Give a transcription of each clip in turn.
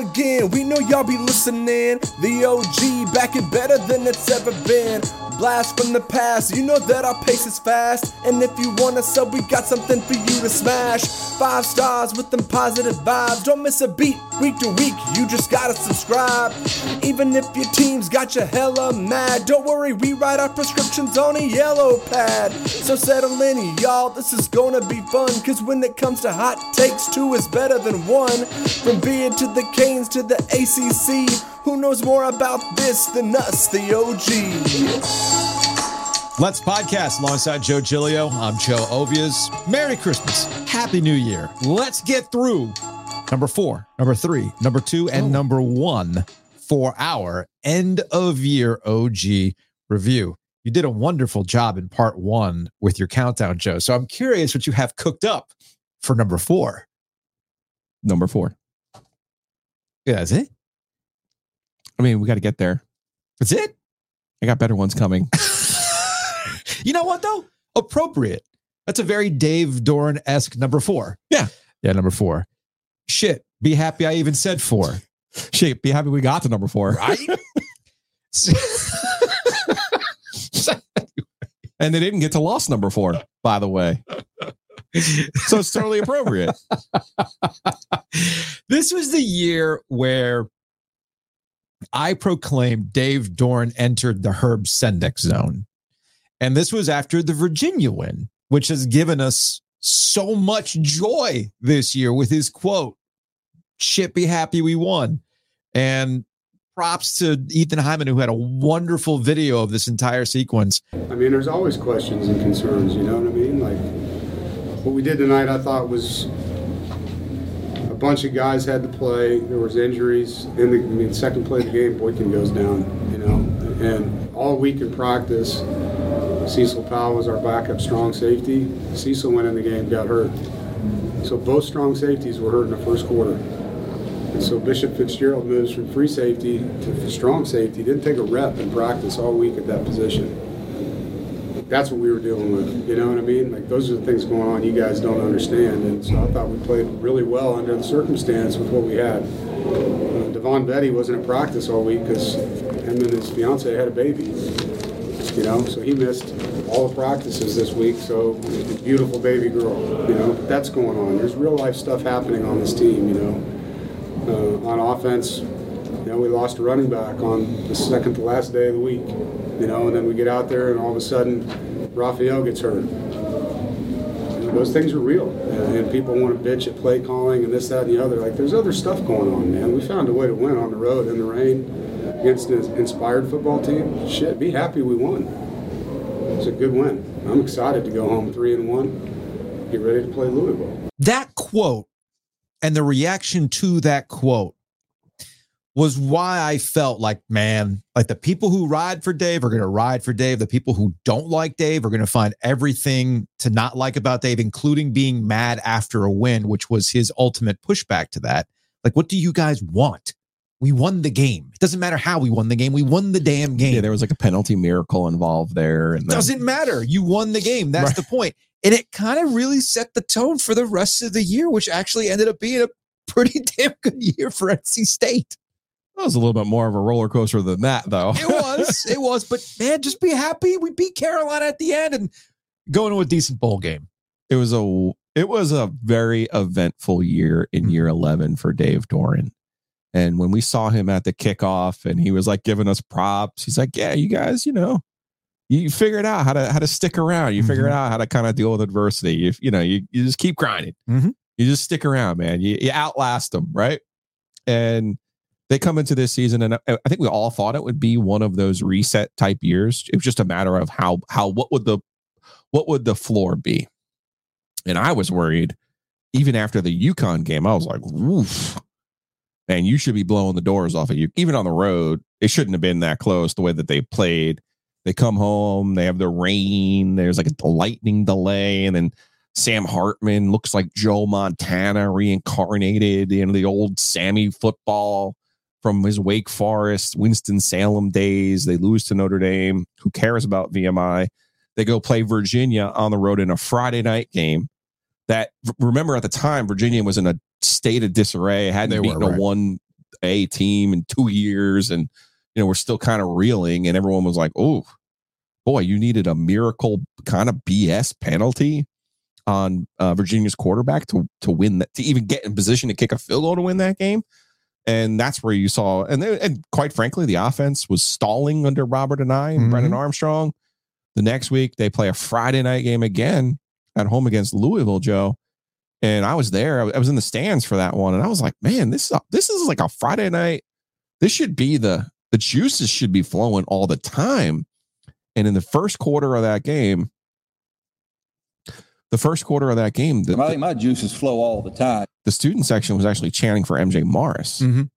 again. We know y'all be listening. The OG back and better than it's ever been. Blast from the past, you know that our pace is fast. And if you want to sub, we got something for you to smash. Five stars with them positive vibes. Don't miss a beat week to week, you just gotta subscribe. Even if your team's got you hella mad, don't worry, we write our prescriptions on a yellow pad. So settle in, y'all, this is gonna be fun. Cause when it comes to hot takes, two is better than one. From beard to the Canes to the ACC, who knows more about this than us, the OG? Let's podcast alongside Joe Giglio. I'm Joe Ovies. Merry Christmas. Happy New Year. Let's get through number four, number three, number two, and oh. number one for our end of year OG review. You did a wonderful job in part one with your countdown, Joe. So I'm curious what you have cooked up for number four. Number four. Yeah, that's it. I mean, we got to get there. That's it. I got better ones coming. You know what though? Appropriate. That's a very Dave Doeren esque number four. Yeah. Yeah, number four. Shit. Be happy I even said four. Shit. Be happy we got to number four. Right? and they didn't get to loss number four, by the way. so it's totally appropriate. this was the year where I proclaimed Dave Doeren entered the Herb Sendek zone. And this was after the Virginia win, which has given us so much joy this year with his quote, shit be happy we won. And props to Ethan Hyman, who had a wonderful video of this entire sequence. I mean, there's always questions and concerns, you know what I mean? Like, what we did tonight, I thought was a bunch of guys had to play. There was injuries. In the, I mean, second play of the game, Boykin goes down, you know, and all week in practice, Cecil Powell was our backup strong safety. Cecil went in the game, got hurt. So both strong safeties were hurt in the first quarter. So Bishop Fitzgerald moves from free safety to strong safety. Didn't take a rep in practice all week at that position. That's what we were dealing with. You know what I mean? Like those are the things going on you guys don't understand. And so I thought we played really well under the circumstance with what we had. Uh, Devon Betty wasn't at practice all week because him and his fiance had a baby you know, so he missed all the practices this week. So beautiful baby girl, you know, that's going on. There's real life stuff happening on this team, you know. Uh, on offense, you know, we lost a running back on the second to last day of the week, you know, and then we get out there and all of a sudden Raphael gets hurt. You know, those things are real, and, and people want to bitch at play calling and this, that, and the other. Like, there's other stuff going on, man. We found a way to win on the road in the rain against an inspired football team, shit, be happy we won. It's a good win. I'm excited to go home three and one, get ready to play Louisville. That quote and the reaction to that quote was why I felt like, man, like the people who ride for Dave are going to ride for Dave. The people who don't like Dave are going to find everything to not like about Dave, including being mad after a win, which was his ultimate pushback to that. Like, what do you guys want? We won the game. It doesn't matter how we won the game. We won the damn game. Yeah, there was like a penalty miracle involved there. And then, doesn't matter. You won the game. That's right. the point. And it kind of really set the tone for the rest of the year, which actually ended up being a pretty damn good year for NC State. That was a little bit more of a roller coaster than that, though. it was. It was. But man, just be happy. We beat Carolina at the end and go into a decent bowl game. It was a it was a very eventful year in mm-hmm. year 11 for Dave Doeren. And when we saw him at the kickoff and he was like giving us props, he's like, Yeah, you guys, you know, you figured out how to how to stick around. You mm-hmm. figured out how to kind of deal with adversity. You you know, you, you just keep grinding. Mm-hmm. You just stick around, man. You, you outlast them, right? And they come into this season, and I think we all thought it would be one of those reset type years. It was just a matter of how how what would the what would the floor be? And I was worried, even after the UConn game, I was like, "Oof, and you should be blowing the doors off of you. Even on the road, it shouldn't have been that close the way that they played. They come home, they have the rain, there's like a lightning delay, and then Sam Hartman looks like Joe Montana reincarnated in the old Sammy football from his Wake Forest, Winston-Salem days. They lose to Notre Dame. Who cares about VMI? They go play Virginia on the road in a Friday night game. That remember at the time, Virginia was in a state of disarray, hadn't they beaten were, right. a one A team in two years, and you know we're still kind of reeling, and everyone was like, "Oh, boy, you needed a miracle kind of BS penalty on uh, Virginia's quarterback to to win that to even get in position to kick a field goal to win that game." And that's where you saw, and and quite frankly, the offense was stalling under Robert Anae and Mhm. Brennan Armstrong. The next week they play a Friday night game again at home against Louisville, Joe. And I was there. I was- in the stands for that one, and I was like, "Man, this is a, this is like a Friday night. This should be the the juices should be flowing all the time." And in the first quarter of that game, the first quarter of that game, the, I think my juices flow all the time. the student section was actually chanting for MJ Morris. Mhm.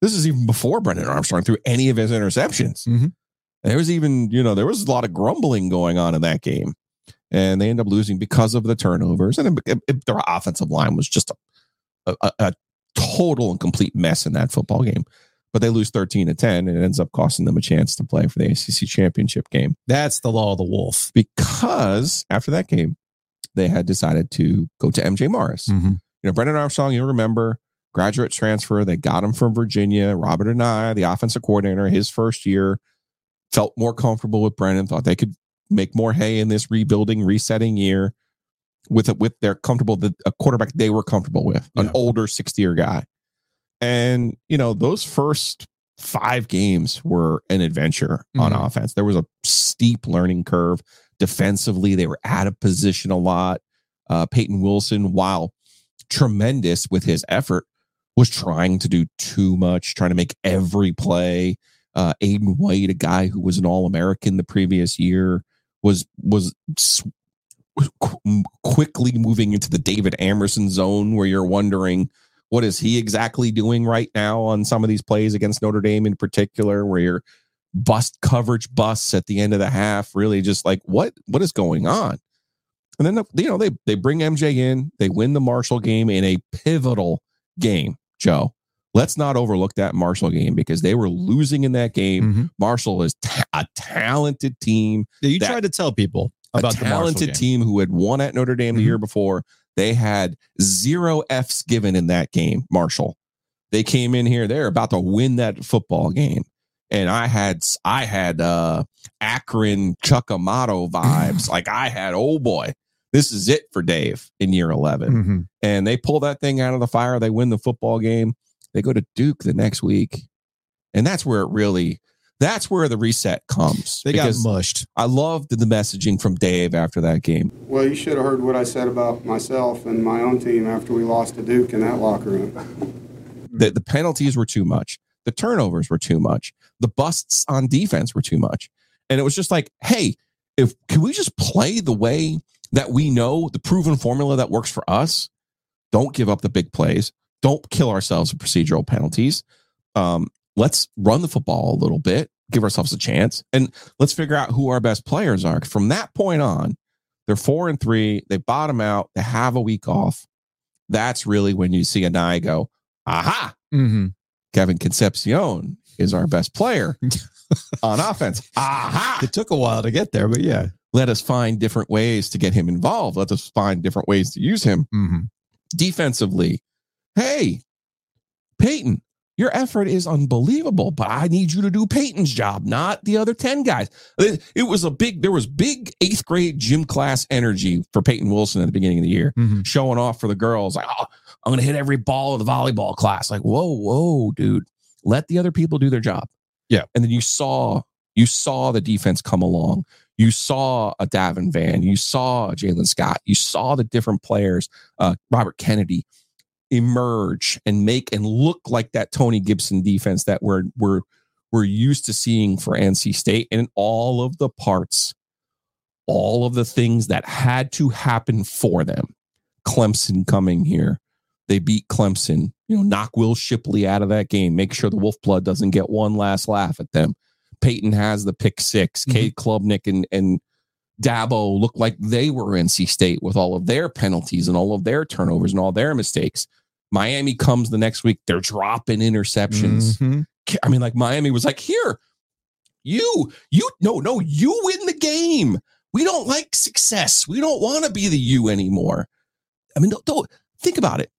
This is even before Brennan Armstrong threw any of his interceptions. Mhm. There was even, you know, there was a lot of grumbling going on in that game. And they end up losing because of the turnovers. And it, it- their offensive line was just a, a, a total and complete mess in that football game. But they lose 13 to 10, and it ends up costing them a chance to play for the ACC championship game That's the law of the wolf. because after that game, they had decided to go to MJ Morris Mhm. you know, Brennan Armstrong, you'll remember, graduate transfer. They got him from Virginia. Robert Anae, the offensive coordinator, his first year, felt more comfortable with Brennan, thought they could make more hay in this rebuilding, resetting year with a, with their comfortable the a quarterback they were comfortable with, an older 60 year guy. And you know, those first five games were an adventure on Mhm. offense. There was a steep learning curve. Defensively, they were out of position a lot. Uh, Peyton Wilson, while tremendous with his effort, was trying to do too much, trying to make every play. Uh, Aiden White, a guy who was an All American the previous year, was was qu- quickly moving into the David Amerson zone, where you're wondering what is he exactly doing right now on some of these plays against Notre Dame in particular, where you're bust coverage busts at the end of the half, really just like what what is going on. And then you know they they bring MJ in, they win the Marshall game in a pivotal game. Joe, let's not overlook that Marshall game because they were losing in that game. Mhm. Marshall is ta- a talented team, you That- tried to tell people about a the talented team who had won at Notre Dame the Mhm. year before. They had zero Fs given in that game. Marshall, they came in here. They're about to win that football game, and I had I had uh Akron Chuck Amato vibes. like I had, oh boy, this is it for Dave in year eleven Mhm. and they pull that thing out of the fire. They win the football game. They go to Duke the next week, and that's where it really. That's where the reset comes. They got mushed. I loved the messaging from Dave after that game. Well, you should have heard what I said about myself and my own team after we lost to Duke in that locker room. The, the penalties were too much. The turnovers were too much. The busts on defense were too much. And it was just like, hey, if can we just play the way that we know the proven formula that works for us? Don't give up the big plays. Don't kill ourselves with procedural penalties. Um, let's run the football a little bit, give ourselves a chance, and let's figure out who our best players are. From that point on, they're four and three. They bottom out. They have a week off. That's really when you see a Nye go, aha, hmm Kevin Concepcion is our best player on offense. Aha. It took a while to get there, but yeah. Let us find different ways to get him involved. Let us find different ways to use him hmm defensively. Hey, Peyton, your effort is unbelievable, but I need you to do Peyton's job, not the other 10 guys. It, was a big, there was big eighth grade gym class energy for Peyton Wilson at the beginning of the year, hmm showing off for the girls. Like, oh, I'm going to hit every ball of the volleyball class. Like, whoa, whoa, dude, let the other people do their job. Yeah. And then you saw, you saw the defense come along. You saw a Davin Vann. You saw Jalen Scott. You saw the different players, uh, Robert Kennedy, emerge and make and look like that Tony Gibson defense that we're we're we're used to seeing for NC State and all of the parts, all of the things that had to happen for them. Clemson coming here. They beat Clemson, you know, knock Will Shipley out of that game, make sure the Wolf Blood doesn't get one last laugh at them. Peyton has the pick 6 mm-hmm. Cade Klubnik and, and Dabo look like they were NC State with all of their penalties and all of their turnovers and all their mistakes. Miami comes the next week, they're dropping interceptions. Mhm. I mean, like Miami was like, here, you, you, no, no, you win the game. We don't like success. We don't want to be the you anymore. I mean, don't, don't think about it.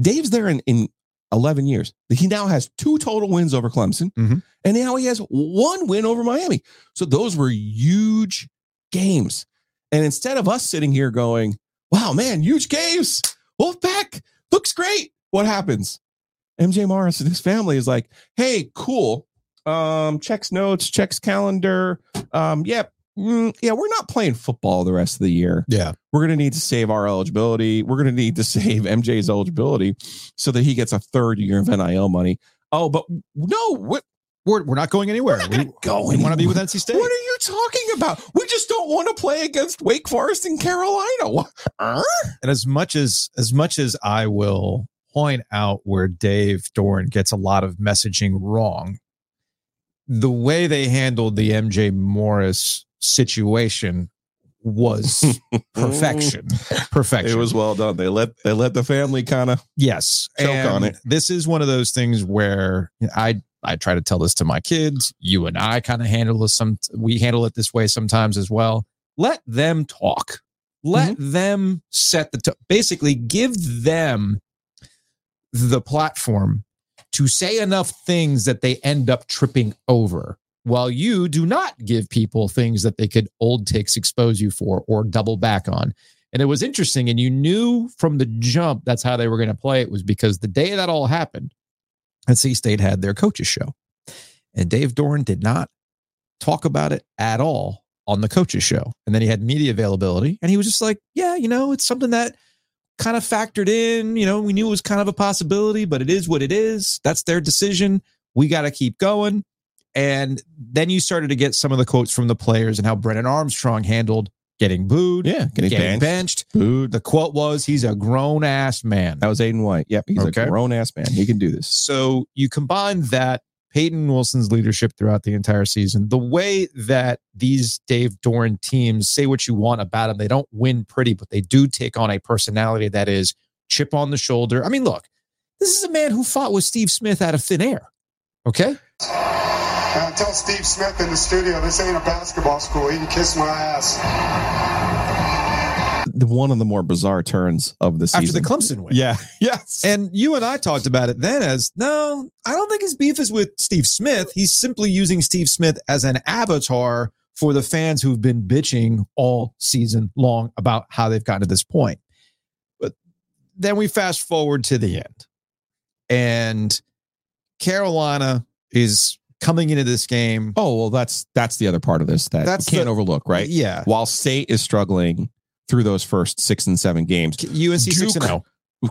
Dave's there in, in 11 years. He now has two total wins over Clemson, Mhm. and now he has one win over Miami. So those were huge games. And instead of us sitting here going, wow, man, huge games, Wolfpack looks great. What happens? MJ Morris and his family is like, hey, cool. Um, checks notes, checks calendar. Um, yeah, mm, yeah, we're not playing football the rest of the year Yeah. we're going to need to save our eligibility. We're going to need to save MJ's eligibility so that he gets a third year of NIL money. Oh, but no, what? We're, we're not going anywhere. We're not we go we want to be with. NC State. What are you talking about? We just don't want to play against Wake Forest and Carolina. Uh? and as much as as much as I will point out where Dave Doeren gets a lot of messaging wrong, the way they handled the MJ Morris situation was perfection. Perfection. It was well done. They let they let the family kind of yes. choke And on it. This is one of those things where I I try to tell this to my kids. You and I kind of handle this some we handle it this way sometimes as well. Let them talk. Let mm-hmm. them set the t- basically give them the platform to say enough things that they end up tripping over while you do not give people things that they could old takes expose you for or double back on. And it was interesting. And you knew from the jump that's how they were going to play it was because the day that all happened, NC State had their coaches show. And Dave Doeren did not talk about it at all on the coaches show. And then he had media availability and he was just like, yeah, you know, it's something that kind of factored in. You know, we knew it was kind of a possibility, but it is what it is. That's their decision. We got to keep going. And then you started to get some of the quotes from the players and how Brennan Armstrong handled getting booed, yeah getting, getting benched. benched. Booed. The quote was, he's a grown ass man. That was Aiden White. Yep, he's Okay. a grown ass man. He can do this. So you combine that Peyton Wilson's leadership throughout the entire season, the way that these Dave Doeren teams say what you want about them, they don't win pretty, but they do take on a personality that is chip on the shoulder. I mean, look, this is a man who fought with Steve Smith out of thin air. Okay. I tell Steve Smith in the studio, this ain't a basketball school. He can kiss my ass. One of the more bizarre turns of the season. After the Clemson win. Yeah. Yes. And you and I talked about it then as no, I don't think his beef is with Steve Smith. He's simply using Steve Smith as an avatar for the fans who've been bitching all season long about how they've gotten to this point. But then we fast forward to the end. And Carolina is coming into this game. oh well, that's that's the other part of this that That's we can't the- overlook, right? Yeah. While State is struggling through those first six and seven games, UNC 6 and 0.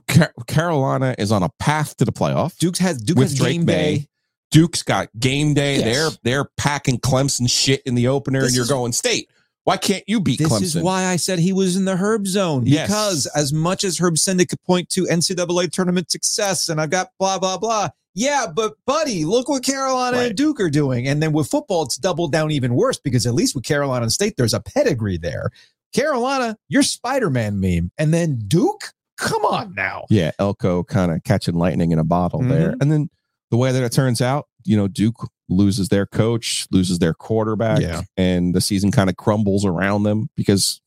Ca- Carolina is on a path to the playoff. Duke has Duke With has Drake game Maye. day. Duke's got game day. Yes. They're they're packing Clemson shit in the opener, This and you're is- going State. Why can't you beat This Clemson? is why I said he was in the Herb zone. Yes. Because as much as Herb Sendek could point to NCAA tournament success, and I've got blah, blah, blah. Yeah, but buddy, look what Carolina Right. and Duke are doing. And then with football, it's doubled down even worse because at least with Carolina and State, there's a pedigree there. Carolina, you're Spider Man meme. And then Duke, come on now. yeah, Elko kind of catching lightning in a bottle there. Mhm. And then the way that it turns out, you know, Duke loses their coach, loses their quarterback, Yeah. and the season kind of crumbles around them because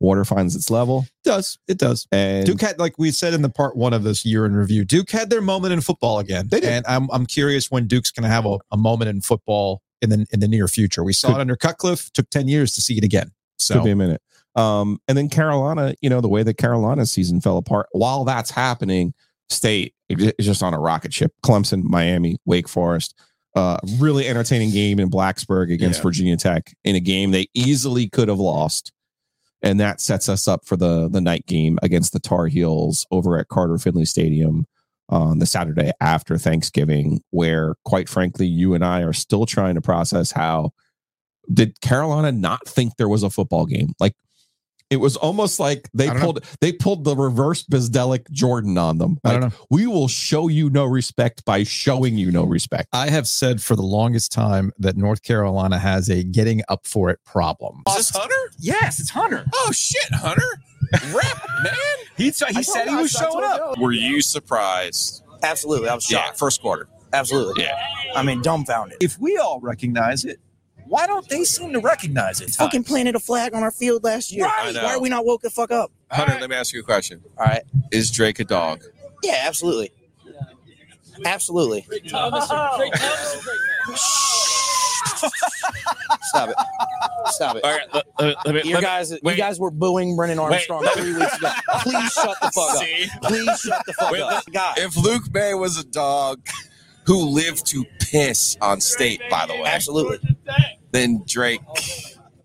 water finds its level. It does. It does. And Duke had, like we said in the part one of this year in review, Duke had their moment in football again. They did. And I'm I'm curious when Duke's going to have a, a moment in football in the in the near future. We saw Could- it under Cutcliffe. Took ten years to see it again. So could be a minute. Um, and then Carolina, you know, the way that Carolina season fell apart while that's happening, State is just on a rocket ship. Clemson, Miami, Wake Forest. Uh, really entertaining game in Blacksburg against Yeah. Virginia Tech in a game they easily could have lost. And that sets us up for the the night game against the Tar Heels over at Carter Finley Stadium on the Saturday after Thanksgiving, where quite frankly, you and I are still trying to process how did Carolina not think there was a football game? Like it was almost like they I don't pulled they pulled the reverse Bizdelic Jordan on them. I Like, don't know. we will show you no respect by showing you no respect. I have said for the longest time that North Carolina has a getting up for it problem. Is Hunter? Yes, it's Hunter. Oh shit, Hunter! Rep, man. He, he said he was showing up. Were you surprised? Absolutely. I was Yeah, shocked. first quarter. Absolutely. Yeah. I mean, dumbfounded. If we all recognize it, why don't they seem to recognize it? fucking planted a flag on our field last year. Right. Why are we not woke the fuck up? Hunter, let me ask you a question. All right. Is Drake a dog? Yeah, absolutely. Absolutely. Stop it. Stop it. All right, let, let- let me- You let me- guys, you guys were booing Brennan Armstrong Wait. three weeks ago. Please shut the fuck up. Please shut the fuck Wait, up. God, If Luke Maye was a dog who lived to piss on state, by the way, absolutely. Then Drake.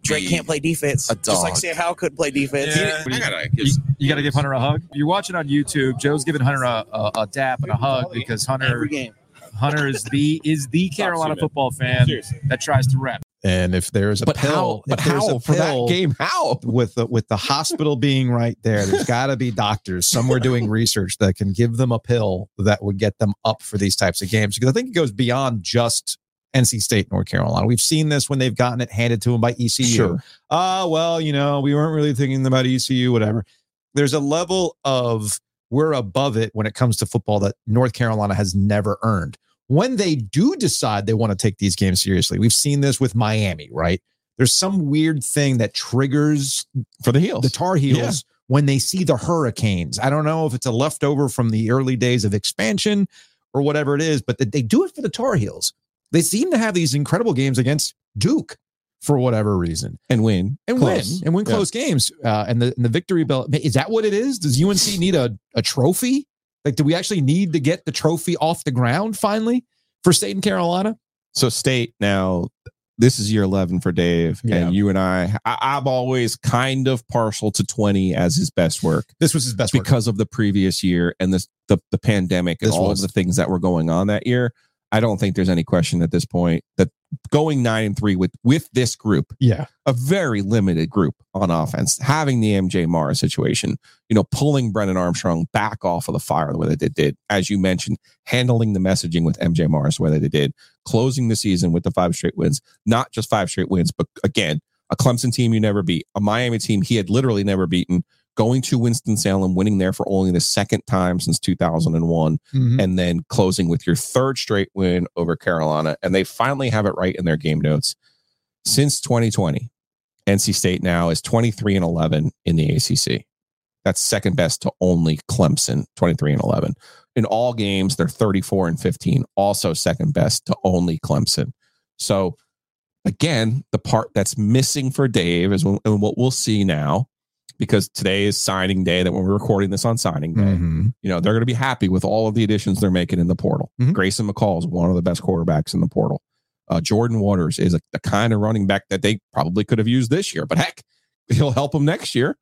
Drake can't play defense. A Just like dog. Sam Howell couldn't play defense. Yeah, I gotta. You, you got to give Hunter a hug. You're watching on YouTube. Joe's giving Hunter a, a, a dap and a hug because Hunter Every game. Hunter is the is the Carolina football fan that tries to rep. And if there's a But pill, how? if But there's how a for that pill game? How? with the, with the hospital being right there, there's got to be doctors somewhere doing research that can give them a pill that would get them up for these types of games. Because I think it goes beyond just NC State, North Carolina. We've seen this when they've gotten it handed to them by ECU. Sure. Ah, well, you know, we weren't really thinking about ECU, whatever. There's a level of we're above it when it comes to football that North Carolina has never earned. When they do decide they want to take these games seriously, we've seen this with Miami, right? There's some weird thing that triggers For the heels. the Tar Heels when they see the Hurricanes. I don't know if it's a leftover from the early days of expansion or whatever it is, but they do it for the Tar Heels. They seem to have these incredible games against Duke for whatever reason and win. and Close. win and win Yeah. close games. Uh, and the and the victory belt is that what it is? Does UNC need a, a trophy? Like, do we actually need to get the trophy off the ground finally for State and Carolina? So state now. This is year eleven for Dave, Yeah. and you and I, I. I'm always kind of partial to twenty as his best work This was his best work. because of the previous year and this the the pandemic and This all was- of the things that were going on that year. I don't think there's any question at this point that going nine and three with with this group Yeah. a very limited group on offense, having the MJ Morris situation, you know, pulling Brennan Armstrong back off of the fire the way that they did, as you mentioned, handling the messaging with MJ Morris the way that they did, closing the season with the five straight wins, not just five straight wins, but again, a Clemson team you never beat, a Miami team he had literally never beaten, going to Winston-Salem, winning there for only the second time since 2001 Mhm. and then closing with your third straight win over Carolina. And they finally have it right in their game notes. Since 2020, NC State now is 23 and 11 in the ACC. That's second best to only Clemson, 23 and 11. In all games, they're 34 and 15, also second best to only Clemson. So, again, the part that's missing for Dave is and what we'll see now, because today is signing day, that when we're recording this on signing day, Mhm. you know, they're going to be happy with all of the additions they're making in the portal. Mhm. Grayson McCall is one of the best quarterbacks in the portal. Uh, Jordan Waters is a, the kind of running back that they probably could have used this year, but heck, he'll help them next year.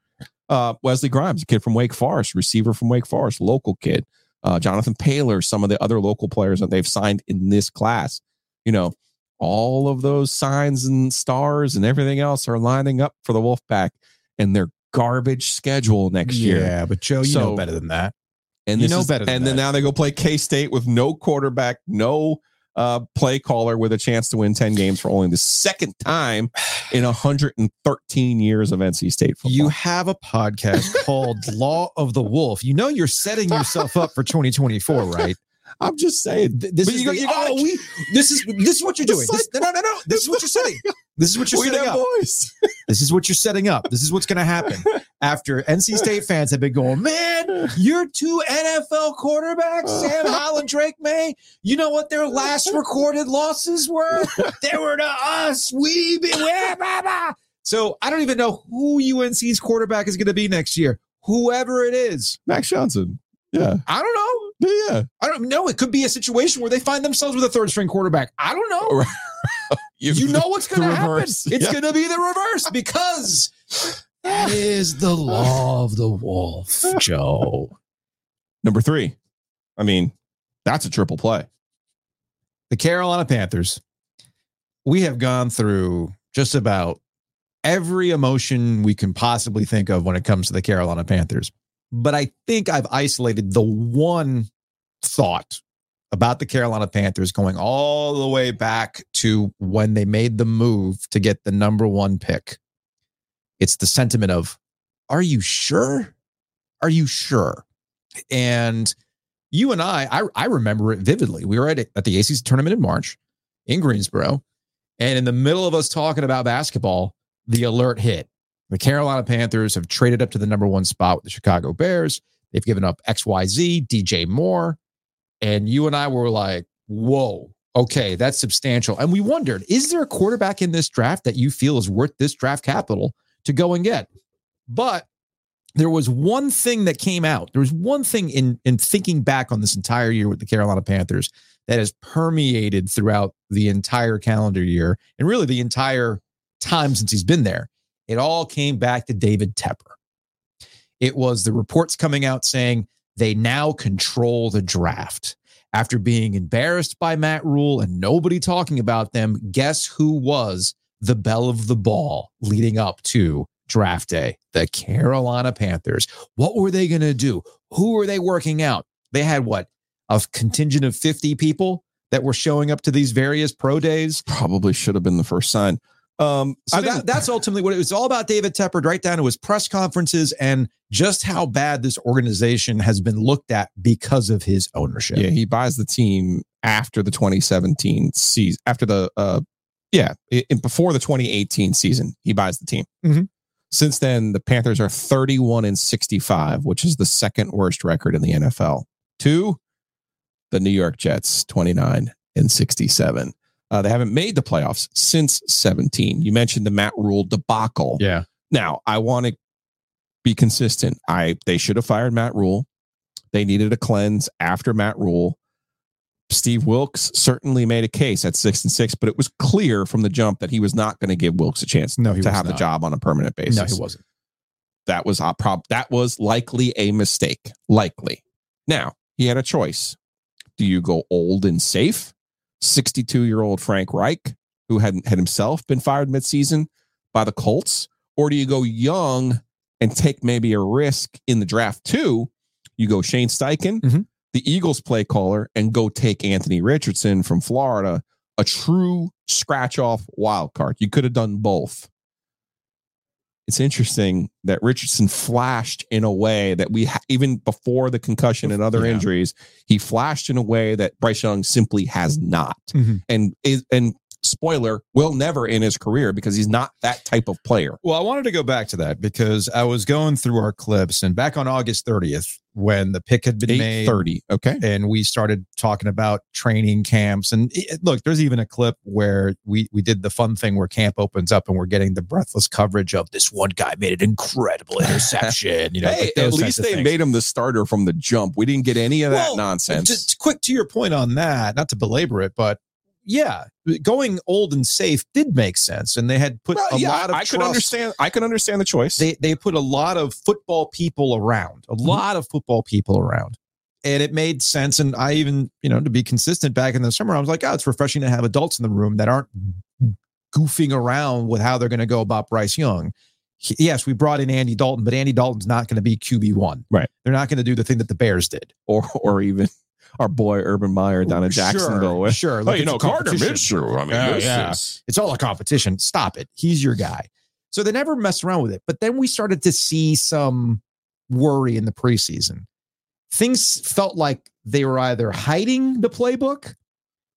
Uh, Wesley Grimes, a kid from Wake Forest, receiver from Wake Forest, local kid. Uh, Jonathan Paler, some of the other local players that they've signed in this class. You know, all of those signs and stars and everything else are lining up for the Wolfpack and their garbage schedule next year. Yeah, but Joe, you know better than that. And You this know is, better and then now they go play K State with no quarterback, no uh, play caller, with a chance to win ten games for only the second time in 113 years of NC State football. You have a podcast called Law of the Wolf. You know you're setting yourself up for 2024, right? I'm just saying. Th- This But is you, the- you gotta oh, we, this is this is what you're doing. This, no, no, no, no. This is what you're setting. This is what you're we setting up. boys. This is what you're setting up. This is what's going to happen after NC State fans have been going, man, you're two NFL quarterbacks, Sam Howell and Drake Maye. You know what their last recorded losses were? They were to us. We be where, blah, So I don't even know who UNC's quarterback is going to be next year. Whoever it is, Max Johnson. Yeah. I don't know. Yeah. I don't know. It could be a situation where they find themselves with a third string quarterback. I don't know. You know what's going to happen. It's Yeah. going to be the reverse because that is the law of the wolf, Joe. Number three. I mean, that's a triple play. The Carolina Panthers. We have gone through just about every emotion we can possibly think of when it comes to the Carolina Panthers. But I think I've isolated the one thought about the Carolina Panthers going all the way back to when they made the move to get the number one pick. It's the sentiment of, are you sure? Are you sure? And you and I, I, I remember it vividly. We were at, at the ACC tournament in March in Greensboro. And in the middle of us talking about basketball, the alert hit. The Carolina Panthers have traded up to the number one spot with the Chicago Bears. They've given up XYZ, DJ Moore. And you and I were like, whoa, okay, that's substantial. And we wondered, is there a quarterback in this draft that you feel is worth this draft capital to go and get? But there was one thing that came out. There was one thing in in thinking back on this entire year with the Carolina Panthers that has permeated throughout the entire calendar year and really the entire time since he's been there. It all came back to David Tepper. It was the reports coming out saying they now control the draft. After being embarrassed by Matt Rhule and nobody talking about them, guess who was the belle of the ball leading up to draft day? The Carolina Panthers. What were they going to do? Who were they working out? They had what? A contingent of 50 people that were showing up to these various pro days. Probably should have been the first sign. Um, So that, that's ultimately what it was all about. David Tepper, right down to his press conferences and just how bad this organization has been looked at because of his ownership. Yeah, he buys the team after the 2017 season. After the uh, yeah, before the 2018 season, he buys the team. Mhm. Since then, the Panthers are 31 and 65, which is the second worst record in the NFL. Two, the New York Jets, 29 and 67. Uh, they haven't made the playoffs since 17. You mentioned the Matt Rhule debacle. Yeah. Now, I want to be consistent. I they should have fired Matt Rhule. They needed a cleanse after Matt Rhule. Steve Wilks certainly made a case at six and six, but it was clear from the jump that he was not going to give Wilks a chance No, he to have the not. job on a permanent basis. No, he wasn't. That was a prob- that was likely a mistake. Likely. Now he had a choice. Do you go old and safe? 62 year old Frank Reich, who had had himself been fired midseason by the Colts, or do you go young and take maybe a risk in the draft too? You go Shane Steichen, Mhm. the Eagles play caller, and go take Anthony Richardson from Florida, a true scratch off wild card. You could have done both. It's interesting that Richardson flashed in a way that we, ha- even before the concussion and other Yeah. injuries, he flashed in a way that Bryce Young simply has not. Mhm. And is and spoiler will never in his career because he's not that type of player. Well, I wanted to go back to that because I was going through our clips and back on August 30th, when the pick had been made 830. Okay. and we started talking about training camps. And it- look, there's even a clip where we we did the fun thing where camp opens up and we're getting the breathless coverage of this one guy made an incredible interception. You know, hey, at least they made him the starter from the jump. We didn't get any of that Well, nonsense. Just quick to your point on that, not to belabor it, but yeah, going old and safe did make sense, and they had put Well, a yeah, lot of I could understand. I could understand the choice. They they put a lot of football people around, a mm-hmm. lot of football people around, and it made sense. And I even you know to be consistent back in the summer, I was like, oh, it's refreshing to have adults in the room that aren't goofing around with how they're going to go about Bryce Young. He- Yes, we brought in Andy Dalton, but Andy Dalton's not going to be QB one. Right. They're not going to do the thing that the Bears did. or or even our boy Urban Meyer down in Jacksonville. Sure, with, sure. Oh, you know, a Gardner. Minshew. I mean, Yeah, yeah. is It's all a competition. Stop it. He's your guy. So they never mess around with it. But then we started to see some worry in the preseason. Things felt like they were either hiding the playbook,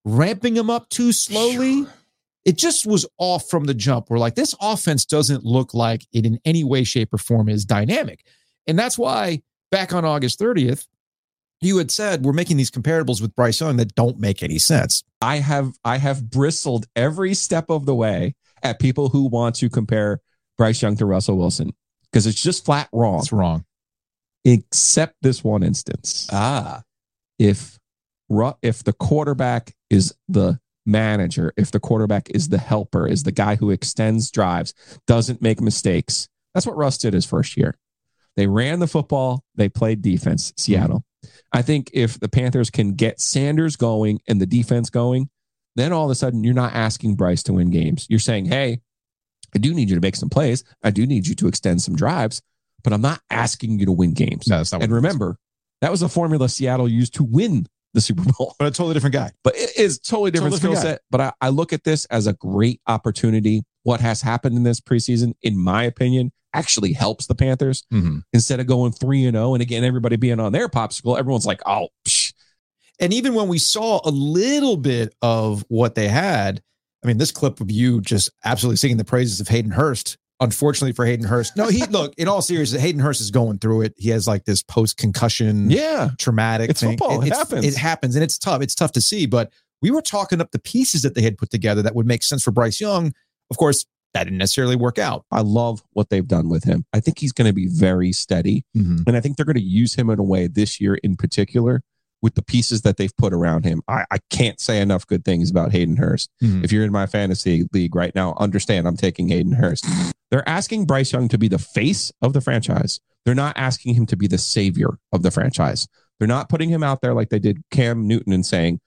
ramping them up too slowly. It just was off from the jump. We're like, this offense doesn't look like it in any way, shape, or form is dynamic. And that's why back on August 30th, you had said we're making these comparables with Bryce Young that don't make any sense. I have I have bristled every step of the way at people who want to compare Bryce Young to Russell Wilson because it's just flat wrong. It's wrong. Except this one instance. Ah. if if the quarterback is the manager, if the quarterback is the helper, is the guy who extends drives, doesn't make mistakes. That's what Russ did his first year. They ran the football, they played defense, Seattle. I think if the Panthers can get Sanders going and the defense going, then all of a sudden you're not asking Bryce to win games. You're saying, hey, I do need you to make some plays. I do need you to extend some drives, but I'm not asking you to win games. No, that's not and remember, that was a formula Seattle used to win the Super Bowl. But a totally different guy. But it is totally different Totally skill set. But I, I look at this as a great opportunity. What has happened in this preseason, in my opinion, actually helps the Panthers Mm-hmm. instead of going three and zero. And again, everybody being on their popsicle, everyone's like, "Oh, psh, And even when we saw a little bit of what they had, I mean, this clip of you just absolutely singing the praises of Hayden Hurst unfortunately for Hayden Hurst. No, he look, in all seriousness, Hayden Hurst is going through it. He has like this post concussion Yeah. traumatic It's thing. football. It it's- happens. It happens, and it's tough. It's tough to see, but we were talking up the pieces that they had put together that would make sense for Bryce Young. Of course, that didn't necessarily work out. I love what they've done with him. I think he's going to be very steady. And I think they're going to use him in a way this year in particular with the pieces that they've put around him. I, I can't say enough good things about Hayden Hurst. Mhm. If you're in my fantasy league right now, understand I'm taking Hayden Hurst. They're asking Bryce Young to be the face of the franchise. They're not asking him to be the savior of the franchise. They're not putting him out there like they did Cam Newton and saying,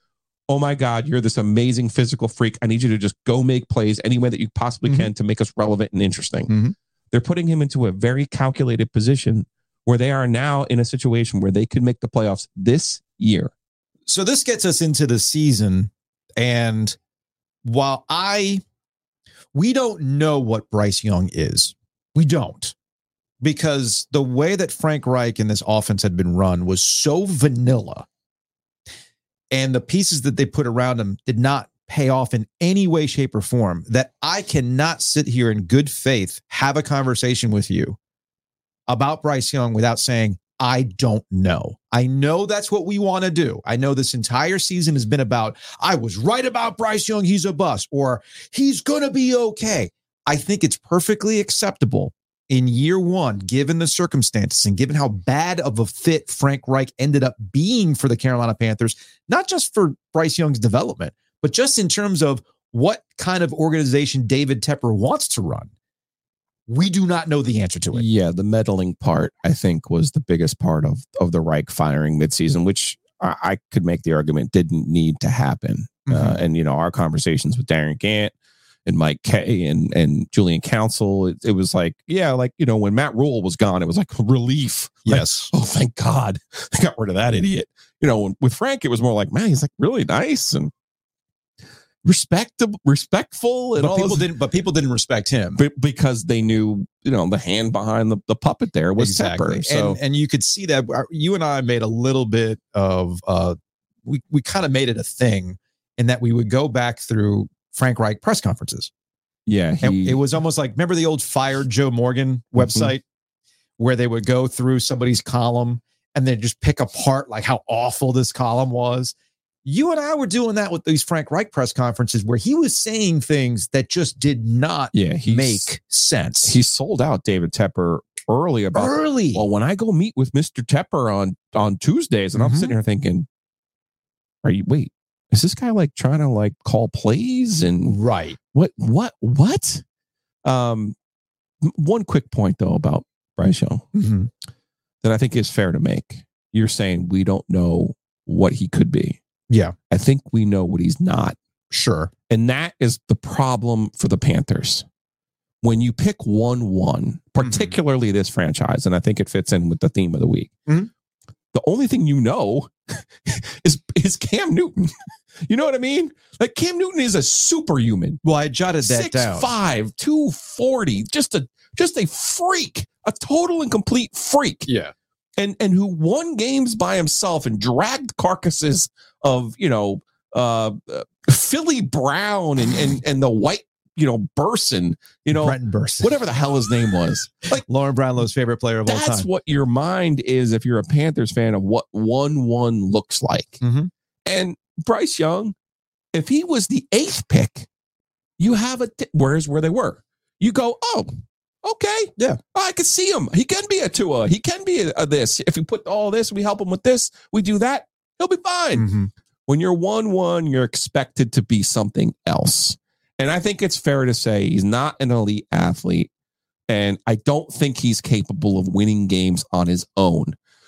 Oh my God, you're this amazing physical freak. I need you to just go make plays any way that you possibly Mhm. can to make us relevant and interesting. Mhm. They're putting him into a very calculated position where they are now in a situation where they could make the playoffs this year. so this gets us into the season and while i we don't know what bryce young is we don't because the way that frank reich and this offense had been run was so vanilla and the pieces that they put around him did not pay off in any way shape or form that i cannot sit here in good faith have a conversation with you about bryce young without saying I don't know. I know that's what we want to do. I know this entire season has been about, I was right about Bryce Young, he's a bust, or he's going to be okay. I think it's perfectly acceptable in year one, given the circumstances and given how bad of a fit Frank Reich ended up being for the Carolina Panthers, not just for Bryce Young's development, but just in terms of what kind of organization David Tepper wants to run. We do not know the answer to it. Yeah, the meddling part I think was the biggest part of of the Reich firing midseason, which I, I could make the argument didn't need to happen. Uh, Mhm. and you know, our conversations with Darrin Gantt and Mike Kaye and and Julian Council, it, it was like, yeah, like you know, when Matt Rhule was gone, it was like relief. Like, Yes. oh, thank God, they got rid of that idiot. You know, with Frank, it was more like, man, he's like really nice and respectable, respectful, and But people those- didn't. But people didn't respect him. be- because they knew, you know, the hand behind the, the puppet there was Tepper. So and, and you could see that uh, you and I made a little bit of uh we we kind of made it a thing in that we would go back through Frank Reich press conferences. yeah, he, it was almost like remember the old fired Joe Morgan website where they would go through somebody's column and then just pick apart like how awful this column was. You and I were doing that with these Frank Reich press conferences where he was saying things that just did not yeah, make sense. he sold out David Tepper early about early. well, when I go meet with Mr. Tepper on on Tuesdays, and I'm Mhm. sitting here thinking, are you wait, is this guy like trying to like call plays and right. what what what? Um one quick point though about Bryce Young Mhm. that I think is fair to make. You're saying we don't know what he could be. Yeah. I think we know what he's not. Sure. And that is the problem for the Panthers. When you pick 1 1, particularly this franchise, and I think it fits in with the theme of the week, Mhm. the only thing you know is, is Cam Newton. you know what I mean? Like Cam Newton is a superhuman. Well, I jotted that Six down. five, two forty, just a just a freak, a total and complete freak Yeah. and and who won games by himself and dragged carcasses of you know uh, uh Philly Brown and and and the white you know Bersin you know Brenton Bersin. whatever the hell his name was like Lauren Brownlow's favorite player of all time. that's what your mind is if you're a Panthers fan of what one one looks like Mhm. and Bryce Young if he was the eighth pick you have a t- where's where they were you go oh okay Yeah. I can see him. He can be a Tua. He can be a, a this. If we put all this, we help him with this, we do that, he'll be fine. Mhm. When you're 1 1, you're expected to be something else. And I think it's fair to say he's not an elite athlete. And I don't think he's capable of winning games on his own,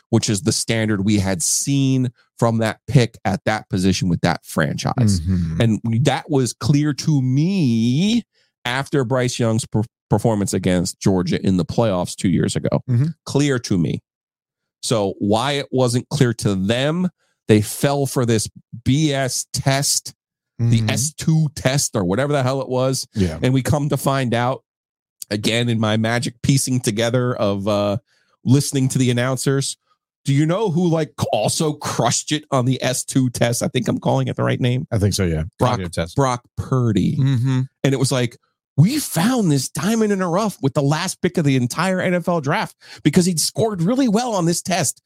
which is the standard we had seen from that pick at that position with that franchise. Mhm. And that was clear to me after Bryce Young's per- performance against Georgia in the playoffs two years ago. Mhm. Clear to me. So, why it wasn't clear to them, they fell for this BS test, the Mhm. S2 test, or whatever the hell it was. yeah. And we come to find out again in my magic piecing together of uh, listening to the announcers. Do you know who like also crushed it on the S2 test? I think I'm calling it the right name. I think so. Yeah. Brock, test. Brock Purdy. Mm-hmm. And it was like, we found this diamond in a rough with the last pick of the entire NFL draft because he'd scored really well on this test.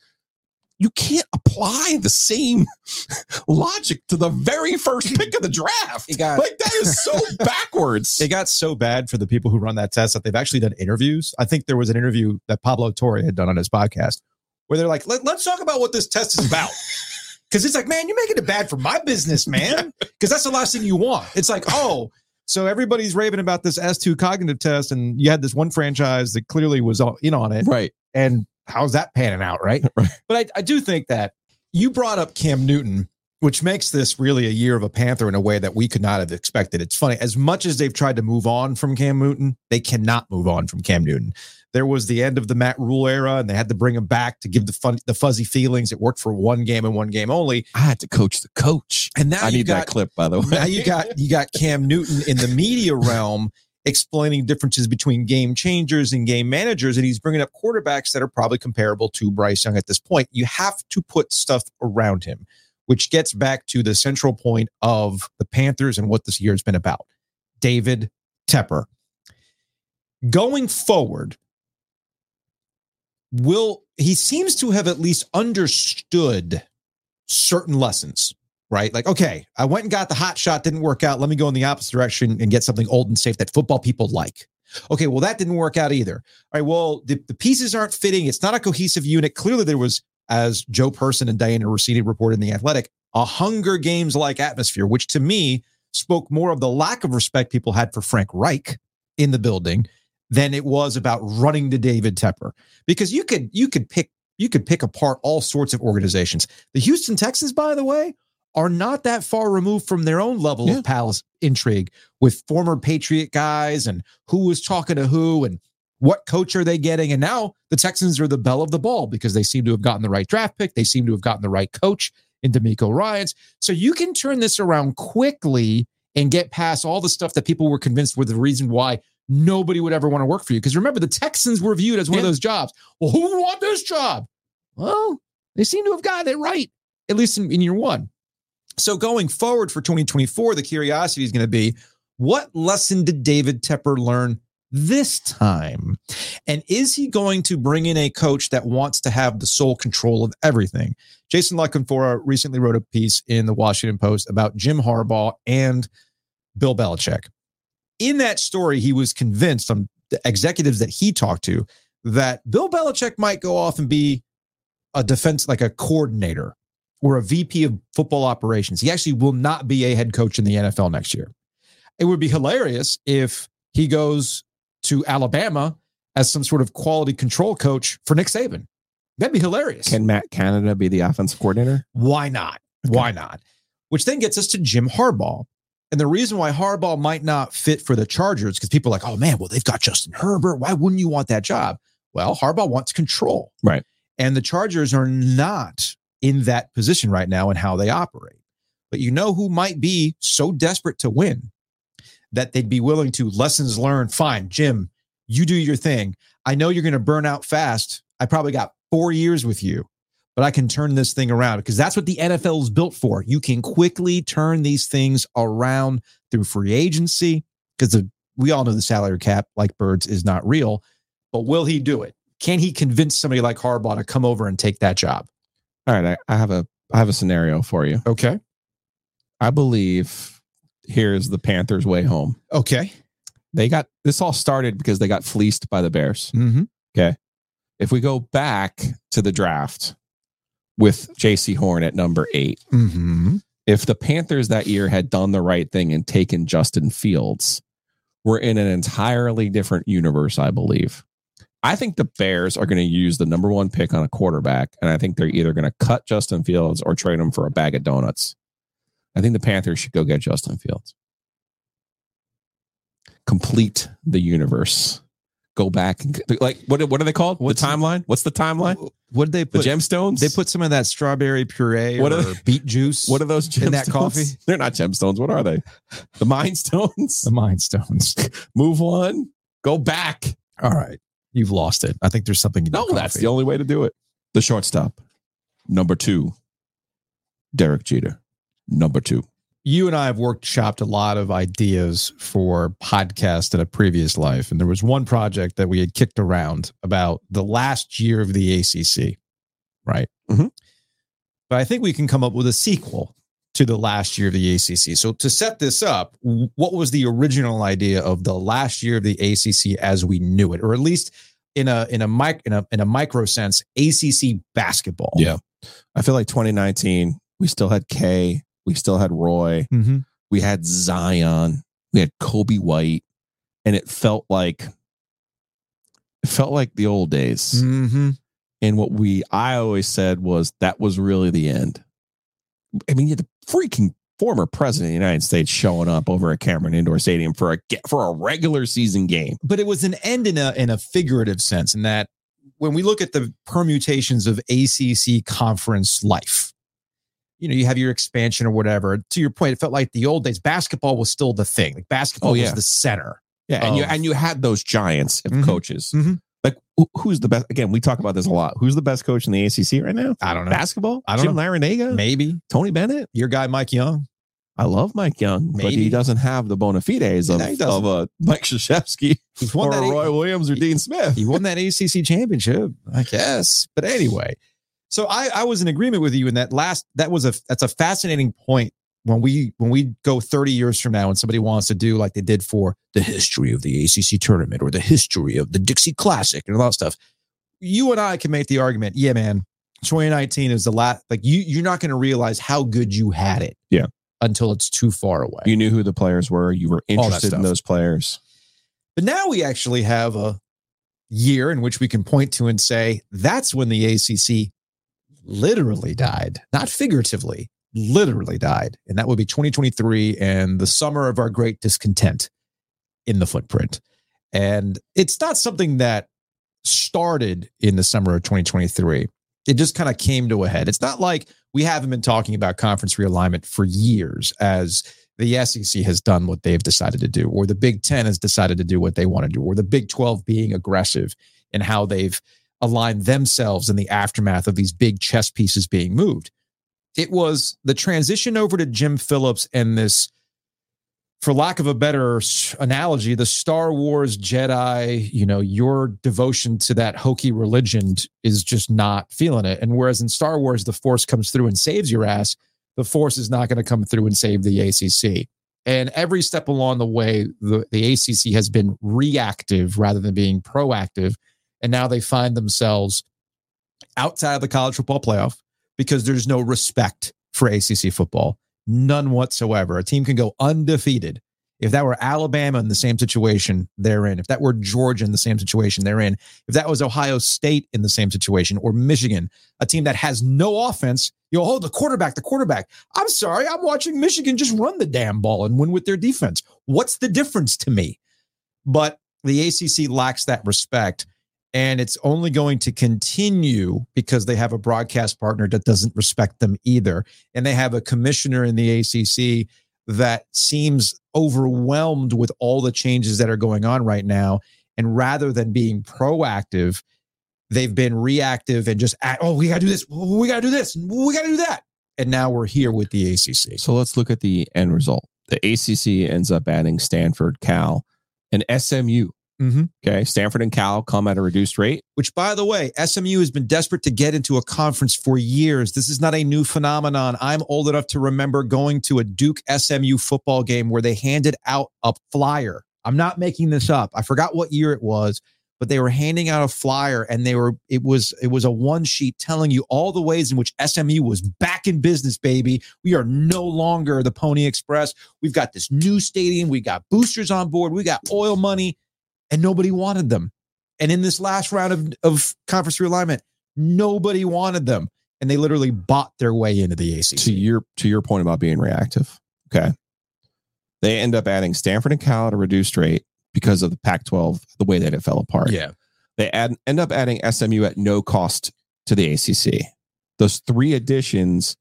You can't apply the same logic to the very first pick of the draft. Got- like that is so backwards. It got so bad for the people who run that test that they've actually done interviews. I think there was an interview that Pablo Torre had done on his podcast where they're like, Let, let's talk about what this test is about. Because it's like, man, you're making it bad for my business, man. Because that's the last thing you want. It's like, oh, so everybody's raving about this S2 cognitive test, and you had this one franchise that clearly was in on it. right. And how's that panning out, right? Right. But I, I do think that you brought up Cam Newton, which makes this really a year of a Panther in a way that we could not have expected. It's funny, as much as they've tried to move on from Cam Newton, they cannot move on from Cam Newton. There was the end of the Matt Rhule era, and they had to bring him back to give the fun, the fuzzy feelings. It worked for one game and one game only. I had to coach the coach. And now I you need got that clip, by the way. now you got you got Cam Newton in the media realm explaining differences between game changers and game managers, and he's bringing up quarterbacks that are probably comparable to Bryce Young at this point. You have to put stuff around him, which gets back to the central point of the Panthers and what this year has been about. David Tepper. Going forward, will he seems to have at least understood certain lessons right? Like, okay, I went and got the hot shot, didn't work out. Let me go in the opposite direction and get something old and safe that football people like. Okay, well, that didn't work out either. All right, well, the, the pieces aren't fitting. It's not a cohesive unit. Clearly, there was, as Joe Person and Dianna Russini reported in The Athletic, a Hunger Games like atmosphere, which to me spoke more of the lack of respect people had for Frank Reich in the building than it was about running to David Tepper. Because you could you could pick you could pick apart all sorts of organizations. The Houston Texans, by the way, are not that far removed from their own level Yeah. of palace intrigue with former Patriot guys and who was talking to who and what coach are they getting. And now the Texans are the belle of the ball because they seem to have gotten the right draft pick. They seem to have gotten the right coach in DeMeco Ryans. So you can turn this around quickly and get past all the stuff that people were convinced were the reason why nobody would ever want to work for you. Because remember, the Texans were viewed as one of those jobs. Well, who would want this job? Well, they seem to have gotten it right, at least in, in year one. So going forward for 2024, the curiosity is going to be what lesson did David Tepper learn this time? And is he going to bring in a coach that wants to have the sole control of everything? Jason La Canfora recently wrote a piece in the Washington Post about Jim Harbaugh and Bill Belichick. In that story, he was convinced from the executives that he talked to that Bill Belichick might go off and be a defense, like a coordinator or a VP of football operations. He actually will not be a head coach in the NFL next year. It would be hilarious if he goes to Alabama as some sort of quality control coach for Nick Saban. That'd be hilarious. Can Matt Canada be the offensive coordinator? Why not? Why not? Which then gets us to Jim Harbaugh. And the reason why Harbaugh might not fit for the Chargers, because people are like, oh man, well, they've got Justin Herbert. Why wouldn't you want that job? Well, Harbaugh wants control. Right. And the Chargers are not in that position right now in how they operate. But you know who might be so desperate to win that they'd be willing to lessons learned. Fine, Jim, you do your thing. I know you're going to burn out fast. I probably got four years with you, but I can turn this thing around because that's what the NFL is built for. You can quickly turn these things around through free agency because we all know the salary cap, like birds, is not real. But will he do it? Can he convince somebody like Harbaugh to come over and take that job? All right, I, I have a I have a scenario for you. Okay. I believe here's the Panthers' way home. Okay. They got this all started because they got fleeced by the Bears. Mm-hmm. Okay, if we go back to the draft with Jaycee Horn at number eight, Mm-hmm. if the Panthers that year had done the right thing and taken Justin Fields, we're in an entirely different universe, I believe. I think the Bears are going to use the number one pick on a quarterback, and I think they're either going to cut Justin Fields or trade him for a bag of donuts. I think the Panthers should go get Justin Fields. Complete the universe. Go back and like what? What are they called? What's- the timeline? What's the timeline? What did they The gemstones. they put some of that strawberry puree What or are beet juice. what are those gemstones? in that coffee? They're not gemstones. What are they? The mind stones. the Mind Stones? Move on. Go back. All right, you've lost it. I think there's something. In No, that's the only way to do it. The shortstop, number two, Derek Jeter, number two. You and I have workshopped a lot of ideas for podcast in a previous life. And there was one project that we had kicked around about the last year of the ACC, right? Mhm. But I think we can come up with a sequel to the last year of the ACC. So to set this up, what was the original idea of the last year of the ACC as we knew it, or at least in a in a mic in a in a micro sense, ACC basketball? Yeah. I feel like 2019, we still had K, we still had Roy, Mm-hmm. we had Zion, we had Coby White, and it felt like it felt like the old days. Mm-hmm. And what we I always said was that was really the end. I mean, you had the freaking former president of the United States showing up over at Cameron Indoor Stadium for a for a regular season game. but it was an end in a in a figurative sense in that when we look at the permutations of ACC conference life you know you have your expansion or whatever to your point it felt like the old days basketball was still the thing like basketball Oh, was the center Yeah, and you and you had those giants of Mhm. coaches. Mhm. Like who, who's the best? Again, we talk about this a lot. Who's the best coach in the ACC right now? I don't know Basketball? I don't Jim know. Larranaga? maybe Tony Bennett? your guy Mike Young I love Mike Young, but he doesn't have the bona fides of, he doesn't. of uh, Mike Krzyzewski or that Roy Williams or Dean Smith. he won that ACC championship, I guess. But anyway, so I, I was in agreement with you in that last. That was a that's a fascinating point when we when we go 30 years from now and somebody wants to do like they did for the history of the ACC tournament or the history of the Dixie Classic and all that stuff. You and I can make the argument, yeah, man. 2019 is the last. Like you, you're not going to realize how good you had it, Yeah. until it's too far away. You knew who the players were. You were interested in those players. But now we actually have a year in which we can point to and say that's when the ACC literally died, not figuratively, literally died. And that would be 2023 and the summer of our great discontent in the footprint. And it's not something that started in the summer of 2023. It just kind of came to a head. It's not like we haven't been talking about conference realignment for years as the SEC has done what they've decided to do, or the Big Ten has decided to do what they want to do, or the Big 12 being aggressive in how they've aligned themselves in the aftermath of these big chess pieces being moved. It was the transition over to Jim Phillips and this, for lack of a better analogy, the Star Wars Jedi, you know, your devotion to that hokey religion is just not feeling it. And whereas in Star Wars, the Force comes through and saves your ass, the force is not going to come through and save the ACC. And every step along the way, the, the ACC has been reactive rather than being proactive. And now they find themselves outside of the college football playoff because there's no respect for ACC football, none whatsoever. A team can go undefeated. If that were Alabama in the same situation, they're in. If that were Georgia in the same situation, they're in. If that was Ohio State in the same situation or Michigan, a team that has no offense, you'll hold the quarterback, the quarterback. I'm sorry, I'm watching Michigan just run the damn ball and win with their defense. What's the difference to me? But the ACC lacks that respect. And it's only going to continue because they have a broadcast partner that doesn't respect them either. And they have a commissioner in the ACC that seems overwhelmed with all the changes that are going on right now. And rather than being proactive, they've been reactive and just, act, oh, we got to do this. We got to do this. We got to do that. And now we're here with the ACC. So let's look at the end result. The ACC ends up adding Stanford, Cal, and SMU. Mhm. Okay. Stanford and Cal come at a reduced rate. which by the way, SMU has been desperate to get into a conference for years. This is not a new phenomenon. I'm old enough to remember going to a Duke SMU football game where they handed out a flyer. I'm not making this up. I forgot what year it was, but they were handing out a flyer and they were it was it was a one sheet telling you all the ways in which SMU was back in business, baby. We are no longer the Pony Express. We've got this new stadium, we got boosters on board, we got oil money and nobody wanted them. And in this last round of, of conference realignment, nobody wanted them. And they literally bought their way into the ACC. To your to your point about being reactive. Okay. They end up adding Stanford and Cal at a reduced rate because of the Pac-12, the way that it fell apart. Yeah. They add, end up adding SMU at no cost to the ACC. Those three additions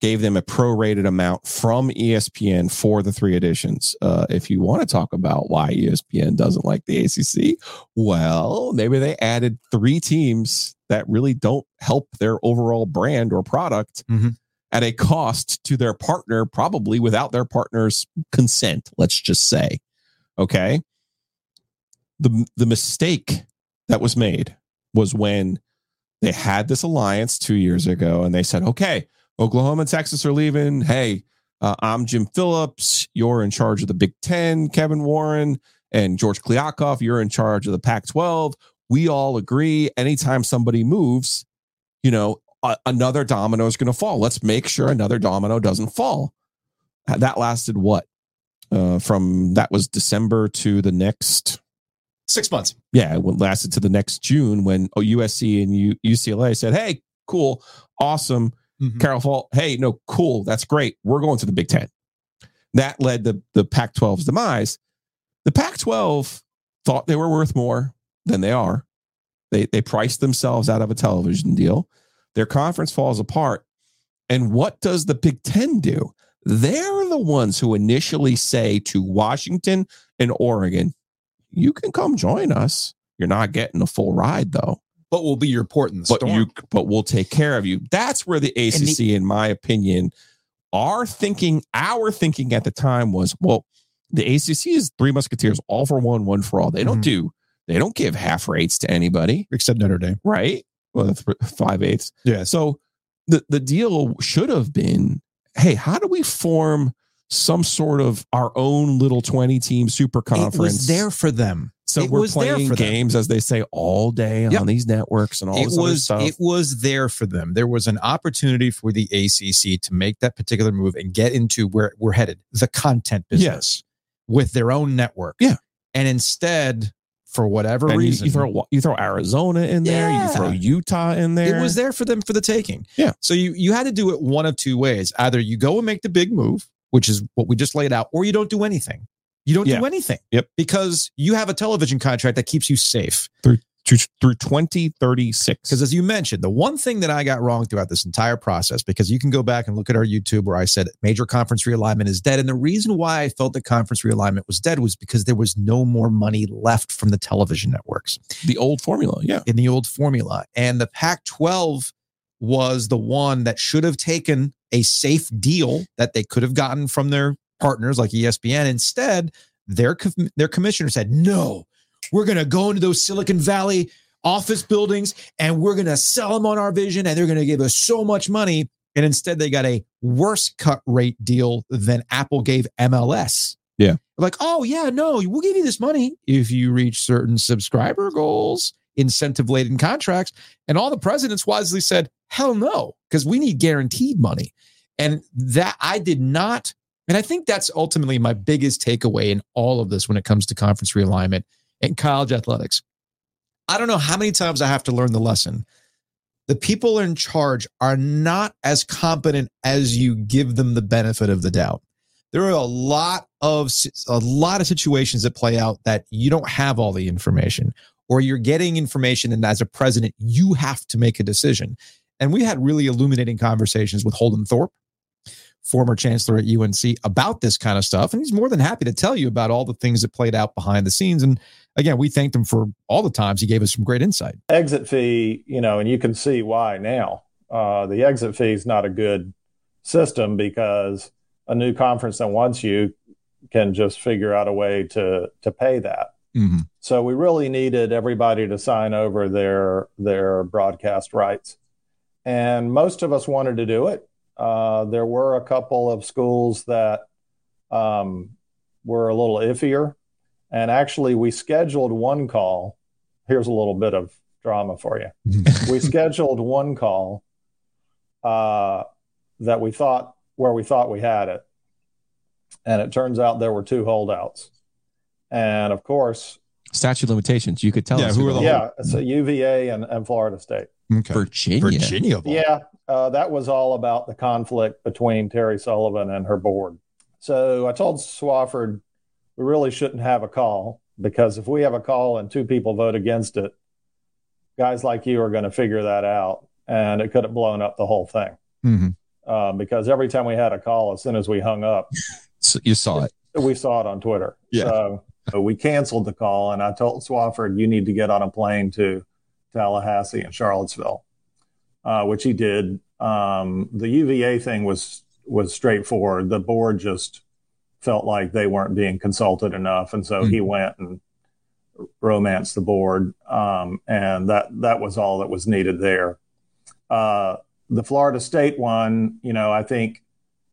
gave them a prorated amount from ESPN for the three editions. Uh, if you want to talk about why ESPN doesn't like the ACC, well, maybe they added three teams that really don't help their overall brand or product. Mhm. at a cost to their partner, probably without their partner's consent, let's just say. Okay. The, the mistake that was made was when they had this alliance two years ago and they said, okay, Oklahoma and Texas are leaving. Hey, uh, I'm Jim Phillips. You're in charge of the Big Ten, Kevin Warren, and George Kliavkoff. You're in charge of the Pac 12. We all agree anytime somebody moves, you know, a- another domino is going to fall. Let's make sure another domino doesn't fall. Uh, That lasted what? Uh, from that was December to the next Six months. yeah, it lasted to the next June when oh, USC and U- UCLA said, "Hey, cool, awesome, Mhm. Carol Fault. Hey, no, cool, that's great. We're going to the Big Ten. That led the the Pac-12's demise. The Pac-12 thought they were worth more than they are. They they priced themselves out of a television deal. Their conference falls apart. And what does the Big Ten do? They're the ones who initially say to Washington and Oregon, you can come join us. You're not getting a full ride though. But we'll be your port in the But storm. you but we'll take care of you. That's where the ACC, in my opinion, our thinking, our thinking at the time was, well, the ACC is three musketeers, all for one, one for all. They don't Mhm. do, they don't give half rates to anybody, except Notre Dame. right? Well, th- five eighths. Yeah. So the the deal should have been, hey, how do we form some sort of our own little 20 team super It conference? was there for them. So It we're was there playing for them. games, as they say, all day Yep. on these networks and all it this was stuff. it was there for them. There was an opportunity for the ACC to make that particular move and get into where we're headed, the content business, with their own network. Yeah. and instead, for whatever and you, reason, you throw you throw Arizona in there, Yeah. you throw Utah in there. it was there for them for the taking. Yeah. So you you had to do it one of two ways: either you go and make the big move, which is what we just laid out, or you don't do anything. You don't Yeah. do anything. Yep. Because you have a television contract that keeps you safe. through through 2036. Because as you mentioned, the one thing that I got wrong throughout this entire process, because you can go back and look at our YouTube where I said major conference realignment is dead. And the reason why I felt that conference realignment was dead was because there was no more money left from the television networks the old formula, yeah. in the old formula. And the Pac 12 was the one that should have taken a safe deal that they could have gotten from their partners like ESPN. Instead, their, com- their commissioner said, no, we're going to go into those Silicon Valley office buildings and we're going to sell them on our vision and they're going to give us so much money. And instead, they got a worse cut rate deal than Apple gave MLS. Yeah. Like, oh, yeah, no, we'll give you this money if you reach certain subscriber goals, incentive laden contracts. And all the presidents wisely said, hell no, because we need guaranteed money. And that I did not. And I think that's ultimately my biggest takeaway in all of this when it comes to conference realignment and college athletics. I don't know how many times I have to learn the lesson. The people in charge are not as competent as you give them the benefit of the doubt. There are a lot of a lot of situations that play out that you don't have all the information or you're getting information and as a president you have to make a decision. And we had really illuminating conversations with Holden Thorp, former chancellor at UNC, about this kind of stuff. And he's more than happy to tell you about all the things that played out behind the scenes. And again, we thanked him for all the times he gave us some great insight. exit fee, you know, and you can see why now. Uh, the exit fee is not a good system because a new conference that wants you can just figure out a way to to pay that. Mm-hmm. So we really needed everybody to sign over their their broadcast rights, and most of us wanted to do it. Uh, there were a couple of schools that um, were a little iffier, and actually we scheduled one call. Here's a little bit of drama for you. we scheduled one call uh, that we thought where we thought we had it, and it turns out there were two holdouts, and of course, Statute limitations. You could tell Yeah, us who are the yeah, it's a UVA and, and Florida State. Okay. Virginia. Virginia. of all- Yeah, uh, that was all about the conflict between Terry Sullivan and her board. So I told Swofford we really shouldn't have a call because if we have a call and two people vote against it, guys like you are going to figure that out, and it could have blown up the whole thing. Mhm. Uh, because every time we had a call, as soon as we hung up, So you saw it. we saw it on Twitter. Yeah. So, so we canceled the call, and I told Swofford, "You need to get on a plane to Tallahassee and Charlottesville," uh, which he did. Um, the UVA thing was was straightforward. The board just felt like they weren't being consulted enough, and so he went and romanced the board, um, and that that was all that was needed there. Uh, the Florida State one, you know, I think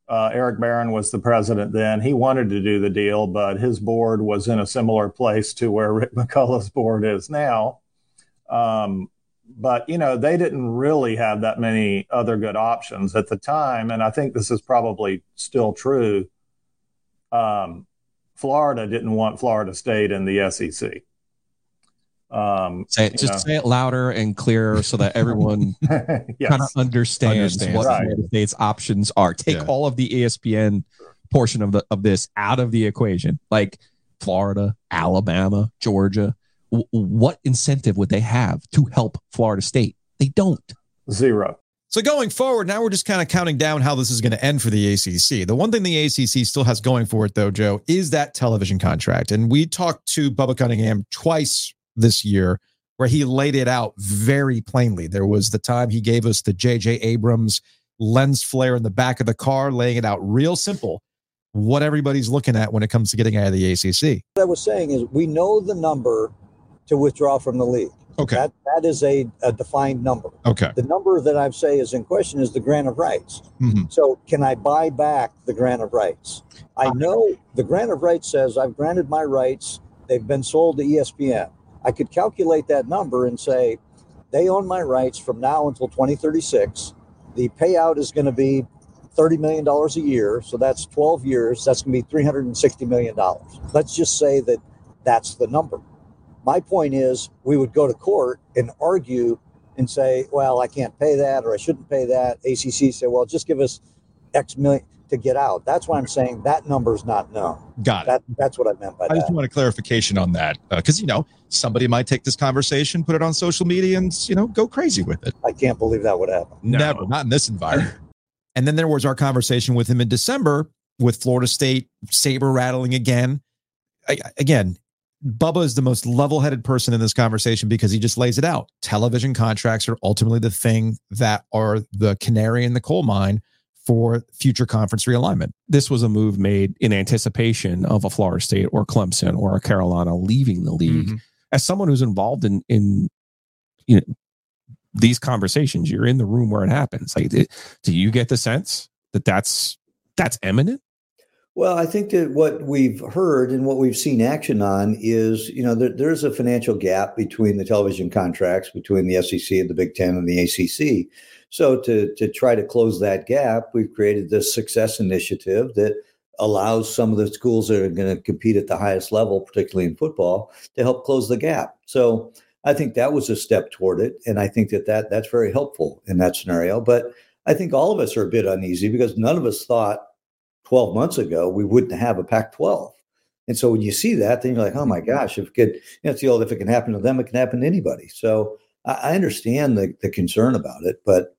uh, Eric Barron was the president then. He wanted to do the deal, but his board was in a similar place to where Rick McCullough's board is now. Um, but you know, they didn't really have that many other good options at the time, and I think this is probably still true. Um, Florida didn't want Florida State in the SEC. Um, Say it, just know. say it louder and clearer so that everyone Yes. kind of understands, Understands. what Right. Florida State's options are. Take Yeah. all of the ESPN portion of the of this out of the equation. Like Florida, Alabama, Georgia. W- what incentive would they have to help Florida State? They don't. Zero. So going forward, now we're just kind of counting down how this is going to end for the ACC. The one thing the ACC still has going for it, though, Joe, is that television contract. And we talked to Bubba Cunningham twice this year where he laid it out very plainly. There was the time he gave us the J.J. Abrams lens flare in the back of the car, laying it out real simple what everybody's looking at when it comes to getting out of the ACC. What I was saying is we know the number to withdraw from the league. Okay. That that is a, a defined number. Okay. The number that I say is in question is the grant of rights. Mhm. So can I buy back the grant of rights? I know the grant of rights says I've granted my rights. They've been sold to ESPN. I could calculate that number and say they own my rights from now until 2036. The payout is going to be $30 million a year. So that's 12 years. That's going to be $360 million. Let's just say that that's the number. My point is, we would go to court and argue and say, well, I can't pay that or I shouldn't pay that. ACC say, well, just give us X million to get out. That's why I'm saying that number is not known. Got it. That, that's what I meant by I just want a clarification on that uh, because you know somebody might take this conversation, put it on social media, and you know go crazy with it. I can't believe that would happen. Never, not in this environment. And then there was our conversation with him in December with Florida State saber rattling again. I, again, Bubba is the most level headed person in this conversation because he just lays it out. Television contracts are ultimately the thing that are the canary in the coal mine for future conference realignment. This was a move made in anticipation of a Florida State or Clemson or a Carolina leaving the league. Mhm. As someone who's involved in in you know these conversations, you're in the room where it happens. Like, do do you get the sense that that's that's imminent? Well, I think that what we've heard and what we've seen action on is, you know, there, there's a financial gap between the television contracts between the SEC and the Big Ten and the ACC. So to to try to close that gap, we've created this success initiative that allows some of the schools that are going to compete at the highest level, particularly in football, to help close the gap. So I think that was a step toward it, and I think that, that that's very helpful in that scenario. But I think all of us are a bit uneasy because none of us thought 12 months ago we wouldn't have a Pac 12. And so when you see that, then you're like, oh my gosh, if it could, you know, it's the old, if it can happen to them, it can happen to anybody. So I, I understand the, the concern about it, but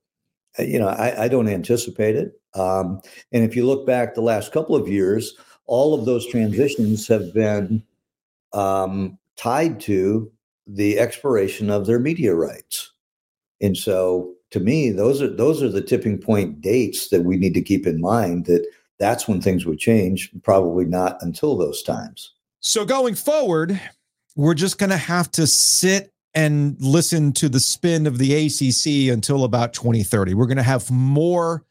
uh, you know, I, I don't anticipate it. Um, and if you look back the last couple of years, all of those transitions have been um, tied to the expiration of their media rights. And so to me, those are those are the tipping point dates that we need to keep in mind that that's when things would change, probably not until those times. So going forward, we're just going to have to sit and listen to the spin of the ACC until about 2030. We're going to have more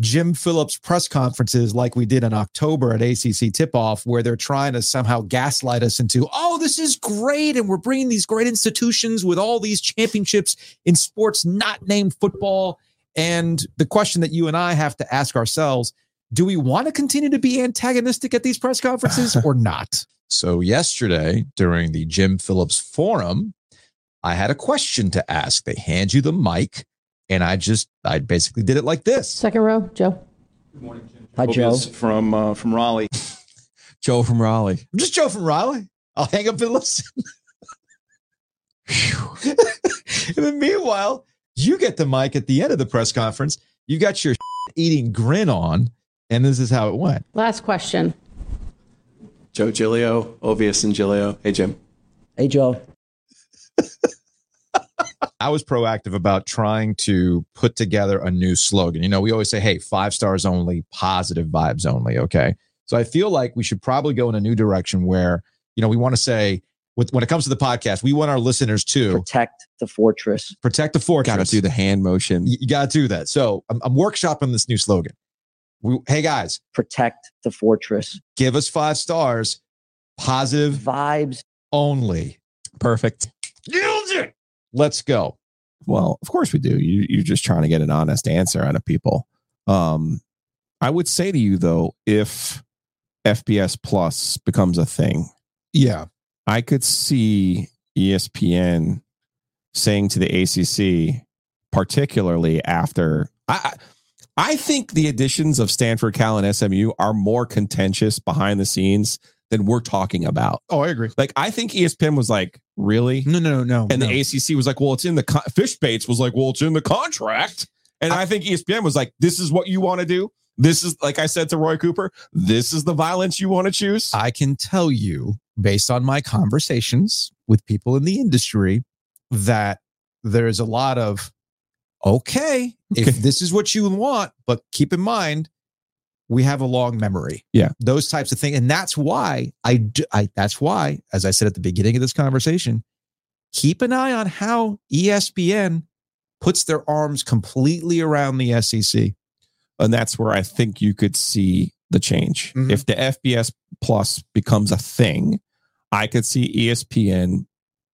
Jim Phillips press conferences like we did in October at ACC tip off, where they're trying to somehow gaslight us into, oh, this is great. And we're bringing these great institutions with all these championships in sports not named football. And the question that you and I have to ask ourselves do we want to continue to be antagonistic at these press conferences or not? So yesterday during the Jim Phillips forum, I had a question to ask. They hand you the mic, and I just I basically did it like this. Second row, Joe. Good morning, Jim. Hi, Joe. From uh, from Raleigh. Joe from Raleigh. I'm just Joe from Raleigh. I'll hang up and listen. and then meanwhile, you get the mic at the end of the press conference. You got your eating grin on, and this is how it went. Last question. Joe Giglio, Ovies and Giglio. Hey Jim. Hey, Joe. I was proactive about trying to put together a new slogan. You know, we always say, hey, five stars only, positive vibes only. Okay. So I feel like we should probably go in a new direction where, you know, we want to say, with, when it comes to the podcast, we want our listeners to protect the fortress. protect the fortress. Got to do the hand motion. You, got to do that. So I'm, I'm workshopping this new slogan. We, hey guys, Protect the fortress. give us five stars, positive Vibes. only. Perfect. Yield it. Let's go. Well, of course we do. You, you're just trying to get an honest answer out of people. Um, I would say to you though, if FBS Plus becomes a thing, Yeah. I could see ESPN saying to the ACC, particularly after I, I I think the additions of Stanford, Cal, and SMU are more contentious behind the scenes than we're talking about. Oh, I agree. Like I think ESPN was like, really? No, no, no. And no. the ACC was like, well, it's in the con- Fish Baits was like, well, it's in the contract. And I, think E ESPN was like, this is what you want to do. This is like I said to Roy Cooper, this is the violence you want to choose. I can tell you, based on my conversations with people in the industry, that there's a lot of, okay, if this is what you want, but keep in mind, we have a long memory. Yeah. Those types of things. And that's why I, do, I that's why, as I said at the beginning of this conversation, keep an eye on how ESPN puts their arms completely around the SEC. and that's where I think you could see the change. Mhm. If the FBS Plus becomes a thing, I could see ESPN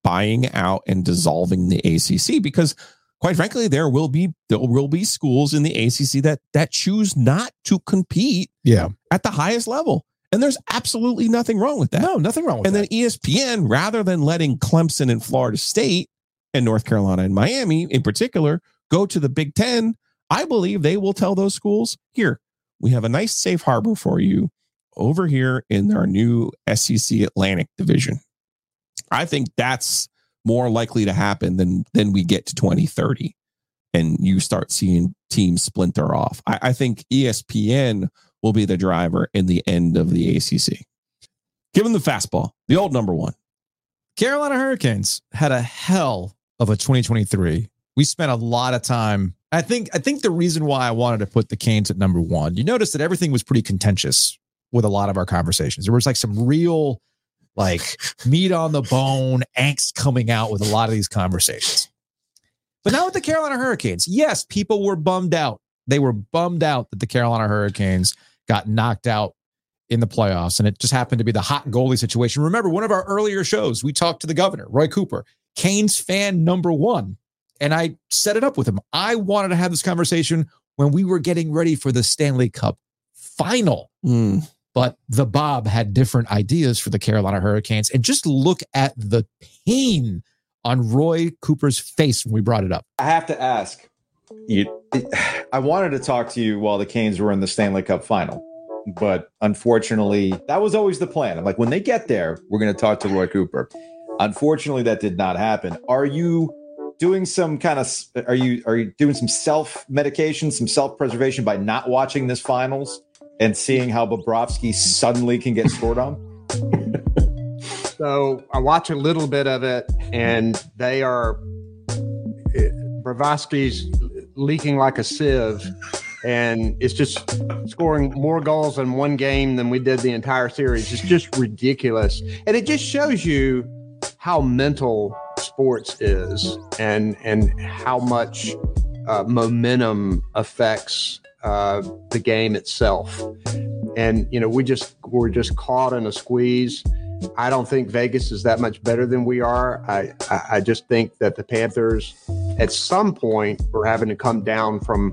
buying out and dissolving the ACC because, quite frankly, there will be there will be schools in the ACC that that choose not to compete Yeah. at the highest level, and there's absolutely nothing wrong with that. No, nothing wrong with and that. And then ESPN, rather than letting Clemson and Florida State and North Carolina and Miami in particular go to the Big Ten, I believe they will tell those schools here, we have a nice safe harbor for you over here in our new SEC Atlantic division. I think that's more likely to happen than than we get to 2030 and you start seeing teams splinter off. I, I think ESPN will be the driver in the end of the ACC. Give them the fastball, the old number one. Carolina Hurricanes had a hell of a 2023. We spent a lot of time. I think I think the reason why I wanted to put the Canes at number one, you notice that everything was pretty contentious with a lot of our conversations. There was like some real like meat on the bone, angst coming out with a lot of these conversations. But now with the Carolina Hurricanes, yes, people were bummed out. They were bummed out that the Carolina Hurricanes got knocked out in the playoffs. And it just happened to be the hot goalie situation. Remember, one of our earlier shows, we talked to the governor, Roy Cooper, Canes fan number one. And I set it up with him. I wanted to have this conversation when we were getting ready for the Stanley Cup final. Hmm. But the Bob had different ideas for the Carolina Hurricanes. And just look at the pain on Roy Cooper's face when we brought it up. I have to ask you. I wanted to talk to you while the Canes were in the Stanley Cup final, but unfortunately, that was always the plan. I'm like, when they get there, we're going to talk to Roy Cooper. Unfortunately, that did not happen. Are you doing some kind of? Are you are you doing some self medication, some self preservation by not watching this finals and seeing how Bobrovsky suddenly can get scored on? So I watch a little bit of it, and they are Bobrovsky's leaking like a sieve, and it's just scoring more goals in one game than we did the entire series. It's just ridiculous, and it just shows you how mental sports is, and and how much uh, momentum affects uh, the game itself. And you know, we just we're just caught in a squeeze. I don't think Vegas is that much better than we are. I, I, just think that the Panthers, at some point, were having to come down from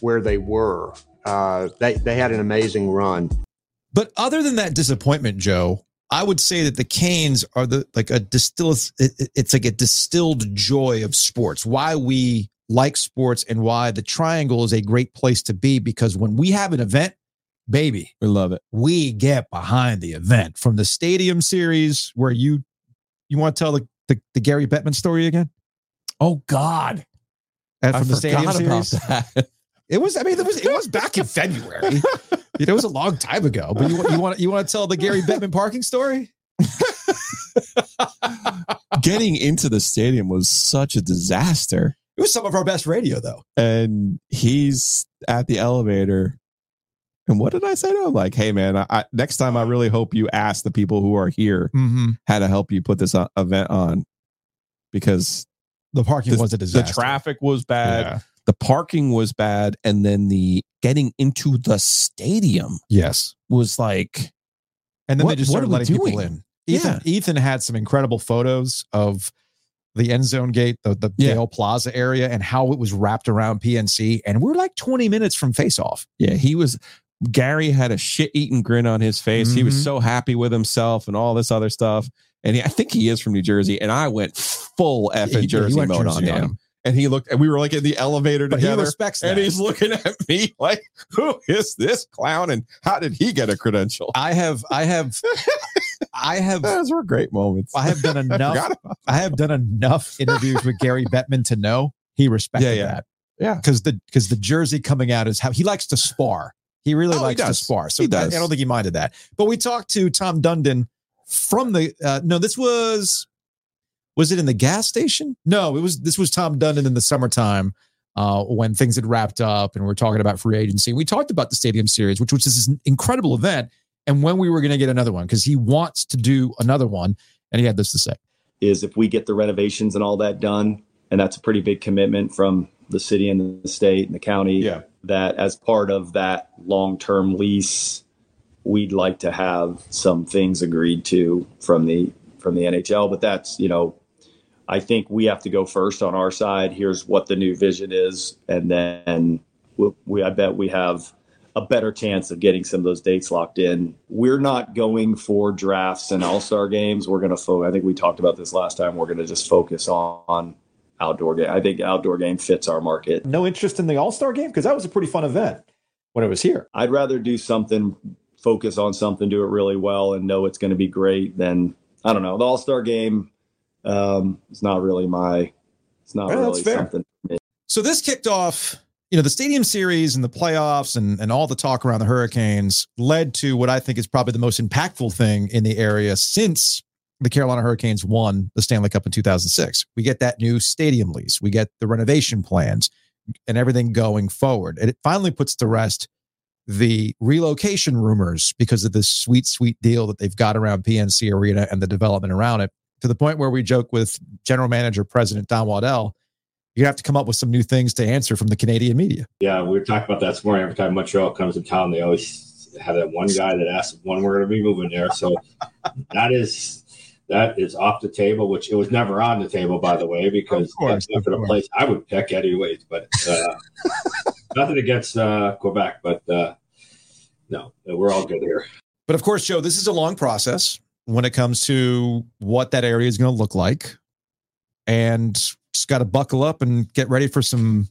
where they were. Uh, they they had an amazing run. But other than that disappointment, Joe, I would say that the Canes are the like a distilled. it- it- It's like a distilled joy of sports. Why we like sports and why the Triangle is a great place to be because when we have an event, baby, we love it. We get behind the event from the Stadium Series where you you want to tell the the, the Gary Bettman story again? Oh God! And I from the Stadium Series. that. It was. I mean, it was. It was back in February. It was a long time ago. But you, want- you want you want to tell the Gary Bettman parking story? getting into the stadium was such a disaster. It was some of our best radio, though. And he's at the elevator. And what did I say to him? Like, hey, man, I, I, next time I really hope you ask the people who are here Mm-hmm. how to help you put this uh, event on because The parking the, was a disaster. the traffic was bad. Yeah. The parking was bad. And then the getting into the stadium Yes. was like, And then What- they just started letting people in. Ethan, Ethan had some incredible photos of the end zone gate, the, the Yeah. Dale Plaza area, and how it was wrapped around PNC. And we're like 20 minutes from face off. Yeah, he was. Gary had a shit eating grin on his face. He was Mhm. so happy with himself and all this other stuff. And he, I think he is from New Jersey. And I went full effing he Jersey mode Jersey on on him. him. And he looked, and we were like in the elevator But he together. respects and he's looking at me like, "Who is this clown? And how did he get a credential?" I have, I have, I have, Those were great moments. I have done enough. about I have done enough interviews with Gary Bettman to know he respected Yeah, yeah. that. Yeah. Because the because the jersey coming out is how he likes to spar. He really Oh, he likes to spar. So He I- does. I don't think he minded that. But we talked to Tom Dundon from the uh no, this was was it in the gas station? No, it was this was Tom Dundon in the summertime. Uh, when things had wrapped up and we are talking about free agency, we talked about the Stadium Series, which was this incredible event, and when we were going to get another one because he wants to do another one, and he had this to say. is if we get the renovations and all that done, and that's a pretty big commitment from the city and the state and the county. Yeah. That as part of that long-term lease, we'd like to have some things agreed to from the from the NHL. But that's you know, I think we have to go first on our side. Here's what the new vision is, and then we, we I bet we have a better chance of getting some of those dates locked in. We're not going for drafts and all star games. We're going to focus. I think we talked about this last time. We're going to just focus on, on outdoor game. I think outdoor game fits our market. No interest in the All Star game because that was a pretty fun event when it was here. I'd rather do something, focus on something, do it really well, and know it's going to be great than I don't know. The All Star game um, is not really my. It's not Yeah, that's really fair. something. For me. So this kicked off, you know, the stadium series and the playoffs and, and all the talk around the Hurricanes led to what I think is probably the most impactful thing in the area since the Carolina Hurricanes won the Stanley Cup in 2006. We get that new stadium lease, we get the renovation plans and everything going forward. And it finally puts to rest the relocation rumors because of this sweet, sweet deal that they've got around PNC Arena and the development around it to the point where we joke with general manager, president Don Waddell, you have to come up with some new things to answer from the Canadian media. Yeah, we were talking about that this morning. Every time Montreal comes to town, they always have that one guy that asks when we're going to be moving there. So that is that is off the table, which it was never on the table, by the way, because course, that's of not the place I would pick anyways. But uh, nothing against uh, Quebec, but uh, no, we're all good here. But of course, Joe, this is a long process when it comes to what that area is going to look like. And just got to buckle up and get ready for some,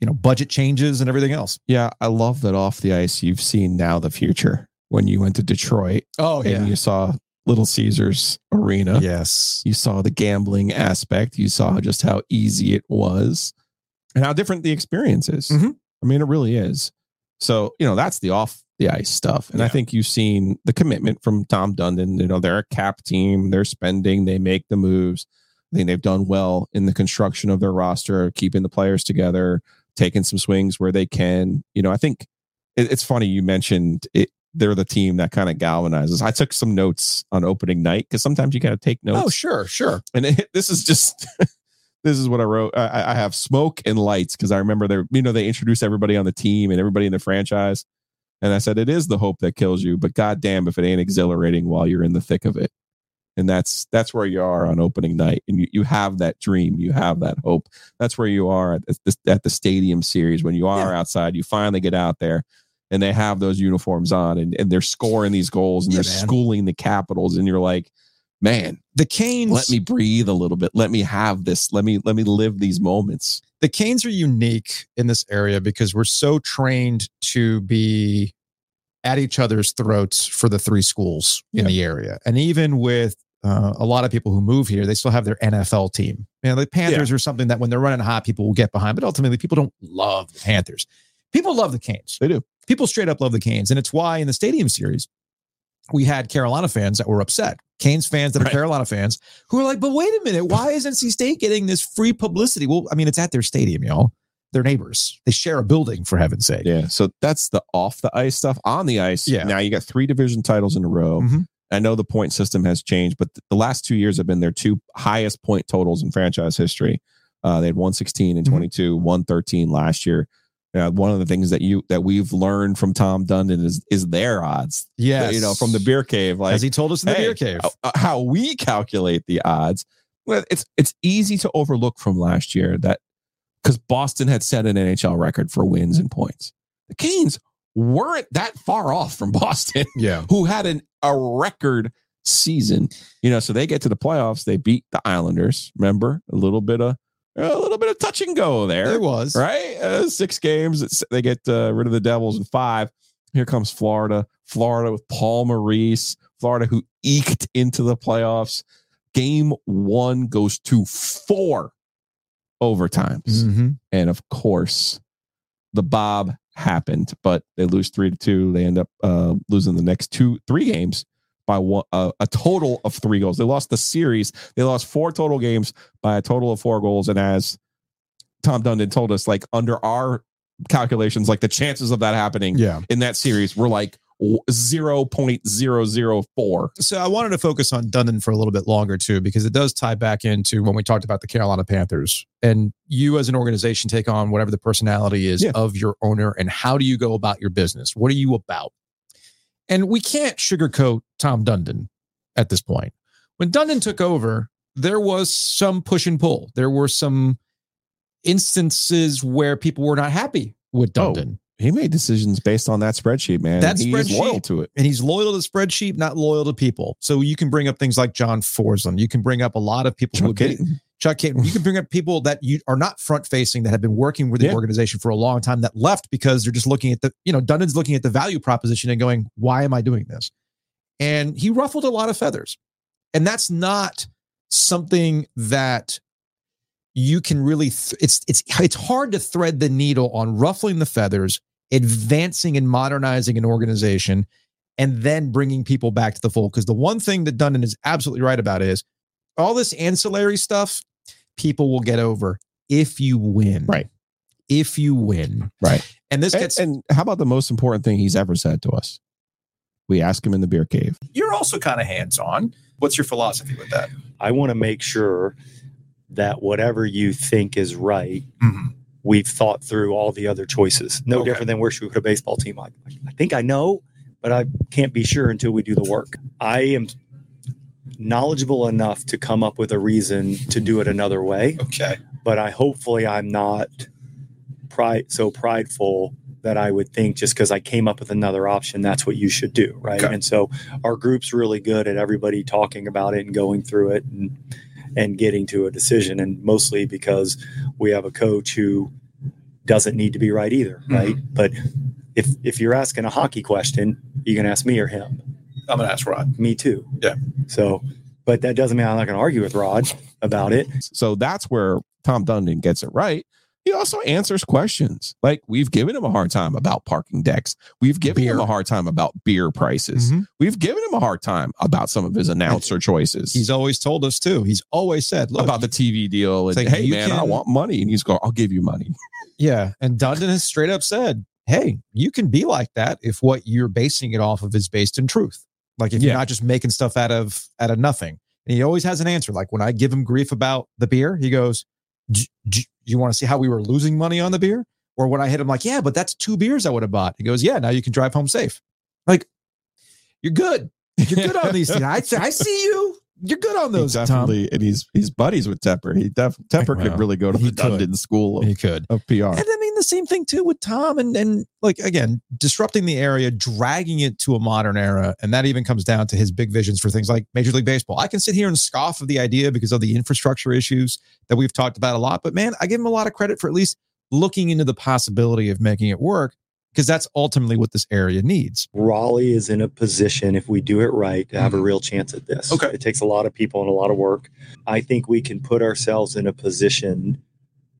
you know, budget changes and everything else. Yeah, I love that off the ice. You've seen now the future when you went to Detroit. Oh, yeah. and you saw Little Caesars Arena. Yes, you saw the gambling aspect. You saw just how easy it was, and how different the experience is. Mhm. I mean, it really is. So you know that's the off the ice stuff, and I think you've seen the commitment from Tom Dundon. You know, they're a cap team. They're spending. They make the moves. I think they've done well in the construction of their roster, keeping the players together, taking some swings where they can. You know, I think it, it's funny you mentioned it. They're the team that kind of galvanizes. I took some notes on opening night because sometimes you got to take oh, notes. Oh, sure, sure. And it, this is just this is what I wrote. I, I have smoke and lights because I remember they you know they introduced everybody on the team and everybody in the franchise, and I said it is the hope that kills you, but goddamn if it ain't exhilarating while you're in the thick of it. And that's that's where you are on opening night, and you, you have that dream, you have that hope. That's where you are at the, at the stadium series when you are outside. You finally get out there, and they have those uniforms on, and, and they're scoring these goals, and Yeah, they're man. schooling the Capitals, and you're like, man, the Canes. let me breathe a little bit. Let me have this. Let me let me live these moments. the Canes are unique in this area because we're so trained to be at each other's throats for the three schools in the area. And even with uh, a lot of people who move here, they still have their NFL team. You know, the Panthers are something that when they're running hot, people will get behind, but ultimately people don't love the Panthers. People love the Canes. They do. People straight up love the Canes. And it's why in the stadium series, we had Carolina fans that were upset Canes fans that are Right. Carolina fans who are like, but wait a minute, why is NC State getting this free publicity? Well, I mean, it's at their stadium, y'all. They're neighbors. They share a building, for heaven's sake. Yeah. So that's the off the ice stuff. On the ice, Yeah. Now you got three division titles in a row. Mhm. I know the point system has changed, but the last two years have been their two highest point totals in franchise history. Uh, they had 116 and Mhm. 22, 113 last year. Uh, one of the things that you that we've learned from Tom Dundon is is their odds. Yes. you know, from the beer cave, like As he told us in the hey, beer cave. uh, how we calculate the odds. Well, it's it's easy to overlook from last year that because Boston had set an NHL record for wins and points. The Canes weren't that far off from Boston, Yeah. who had an a record season. You know, so they get to the playoffs. They beat the Islanders. Remember a little bit of a little bit of touch and go there. It was. right uh, six games. They get uh, rid of the Devils in five. Here comes Florida. Florida with Paul Maurice. Florida who eked into the playoffs. Game one goes to four overtimes. Mhm. And of course, the Bob happened, but they lose three to two. They end up uh, losing the next two, three games by one, uh, a total of three goals. They lost the series. They lost four total games by a total of four goals. And as Tom Dundon told us, like under our calculations, like the chances of that happening Yeah. in that series were like zero point zero zero four. So I wanted to focus on Dundon for a little bit longer too, because it does tie back into when we talked about the Carolina Panthers. And you as an organization take on whatever the personality is Yeah. of your owner and how do you go about your business? What are you about? And we can't sugarcoat Tom Dundon at this point. When Dundon took over, there was some push and pull. There were some instances where people were not happy with Oh, Dundon. He made decisions based on that spreadsheet, man. That he spreadsheet. loyal to it. and he's loyal to the spreadsheet, not loyal to people. So you can bring up things like John Forslund. You can bring up a lot of people Chuck Kaiton. Chuck Kaiton. You can bring up people that you are not front facing that have been working with the Yeah. organization for a long time that left because they're just looking at the, you know, Dundon's looking at the value proposition and going, why am I doing this? And he ruffled a lot of feathers. And that's not something that you can really th- it's it's it's hard to thread the needle on ruffling the feathers advancing and modernizing an organization and then bringing people back to the fold because the one thing that Dundon is absolutely right about is all this ancillary stuff people will get over if you win Right. if you win Right. and this And, gets and how about the most important thing he's ever said to us? We ask him in the beer cave. You're also kind of hands on. What's your philosophy with that? I want to make sure that whatever you think is right, Mhm. We've thought through all the other choices. No Okay. different than where should we put a baseball team? I, I think I know, but I can't be sure until we do the work. I am knowledgeable enough to come up with a reason to do it another way, Okay. but I hopefully I'm not pride so prideful that I would think just because I came up with another option, that's what you should do, right? Okay. And so our group's really good at everybody talking about it and going through it and and getting to a decision, and mostly because we have a coach who doesn't need to be right either, mm-hmm. right? But if if you're asking a hockey question, you can ask me or him. I'm gonna ask Rod. Me too. Yeah. So, but that doesn't mean I'm not going to argue with Rod about it. So that's where Tom Dundon gets it right. He also answers questions. Like we've given him a hard time about parking decks. We've given him a hard time about beer prices. Mhm. We've given him a hard time about some of his announcer choices. he's always told us too he's always said look about the TV deal and like, hey man, I want money. And he's going, I'll give you money. Yeah. And Dundon has straight up said, hey, you can be like that if what you're basing it off of is based in truth. Like if Yeah. you're not just making stuff out of out of nothing. And he always has an answer. Like when I give him grief about the beer, he goes, "D- d- you want to see how we were losing money on the beer? Or when I hit him like, yeah, but that's two beers I would have bought. He goes, yeah, now you can drive home safe. Like, you're good. You're good on these things. I, I see you. You're good on those, He Tom. definitely, and he's he's buddies with Tepper. He def, Tepper Well, could really go to the could. Dundon school of, He could. of PR. And I mean the same thing too with Tom and and like again, disrupting the area, dragging it to a modern era. And that even comes down to his big visions for things like Major League Baseball. I can sit here and scoff of the idea because of the infrastructure issues that we've talked about a lot. But man, I give him a lot of credit for at least looking into the possibility of making it work because that's ultimately what this area needs. Raleigh is in a position, if we do it right, to have a mm-hmm. real chance at this. Okay. It takes a lot of people and a lot of work. I think we can put ourselves in a position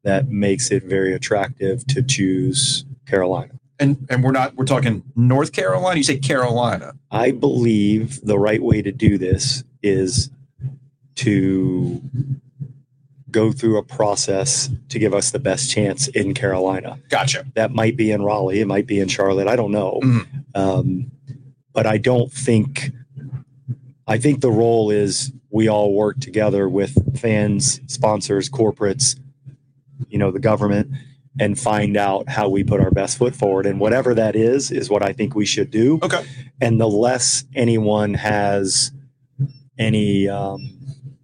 that makes it very attractive to choose Carolina. And and we're not we're talking North Carolina. You say Carolina. I believe the right way to do this is to go through a process to give us the best chance in Carolina. Gotcha. That might be in Raleigh, it might be in Charlotte. I don't know. Um, but I don't think. I think the role is we all work together with fans, sponsors, corporates, you know, the government, and find out how we put our best foot forward. And whatever that is, is what I think we should do. Okay. And the less anyone has any um,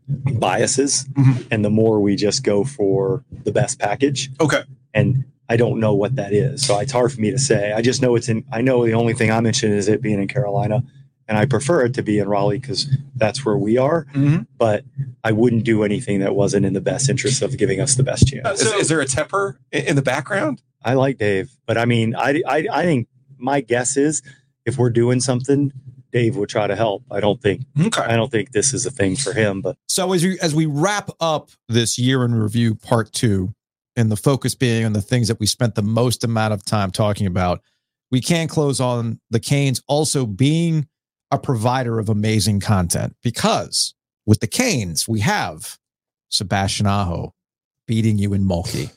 biases, mm-hmm. and the more we just go for the best package. Okay. And I don't know what that is, so it's hard for me to say. I just know it's in. I know the only thing I mentioned is it being in Carolina, and I prefer it to be in Raleigh because that's where we are. Mm-hmm. But I wouldn't do anything that wasn't in the best interest of giving us the best chance. is, is there a Tepper i- in the background? I like Dave, but I mean, I, I, I think my guess is if we're doing something, Dave would try to help. I don't think, I don't think this is a thing for him, but So as we as we wrap up this year in review part two, and the focus being on the things that we spent the most amount of time talking about, we can't close on the Canes also being a provider of amazing content because with the Canes we have Sebastian Aho beating you in Mölkky.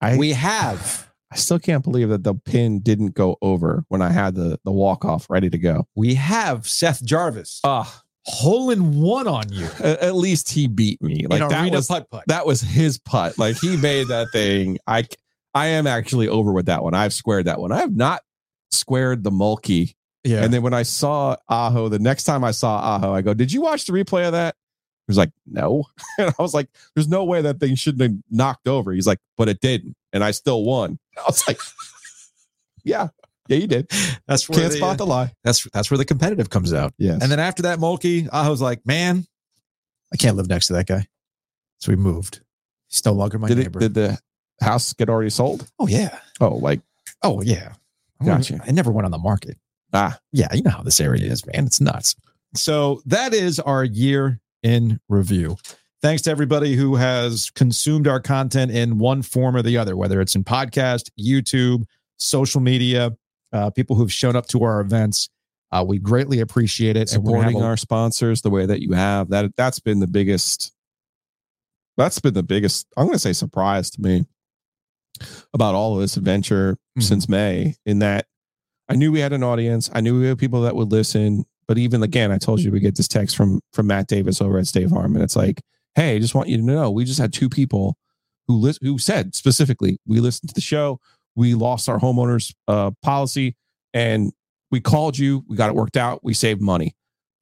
I, we have. I still can't believe that the pin didn't go over when I had the the walk off ready to go. We have Seth Jarvis. Ah, hole in one on you. At, least he beat me. Like that was putt-putt. that was his putt. Like he made that thing. I I am actually over with that one. I've squared that one. I have not squared the Mölkky. Yeah. And then when I saw Aho, the next time I saw Aho, I go, "Did you watch the replay of that?" He was like, "No." And I was like, "There's no way that thing shouldn't have knocked over." He's like, "But it didn't, and I still won." I was like, "Yeah, yeah, you did." That's where Can't the, spot the lie. That's that's where the competitive comes out. Yeah. And then after that Mölkky, I was like, man, I can't live next to that guy. So we moved. He's no longer my did neighbor. it? Did the house get already sold? oh yeah. Oh, like Oh yeah. Gotcha. I never went on the market. ah, Yeah, you know how this area is, man. It's nuts. So that is our year in review. Thanks to everybody who has consumed our content in one form or the other, whether it's in podcast, YouTube, social media, uh, people who've shown up to our events. Uh, we greatly appreciate it. And we're gonna have supporting a- our sponsors the way that you have that that's been the biggest that's been the biggest i'm going to say surprise to me about all of this adventure Mhm. since may in that i knew we had an audience i knew we had people that would listen but even again i told you we get this text from from matt davis over at stave and it's like hey i just want you to know we just had two people who who said specifically we listened to the show we lost our homeowners uh, policy and we called you we got it worked out we saved money.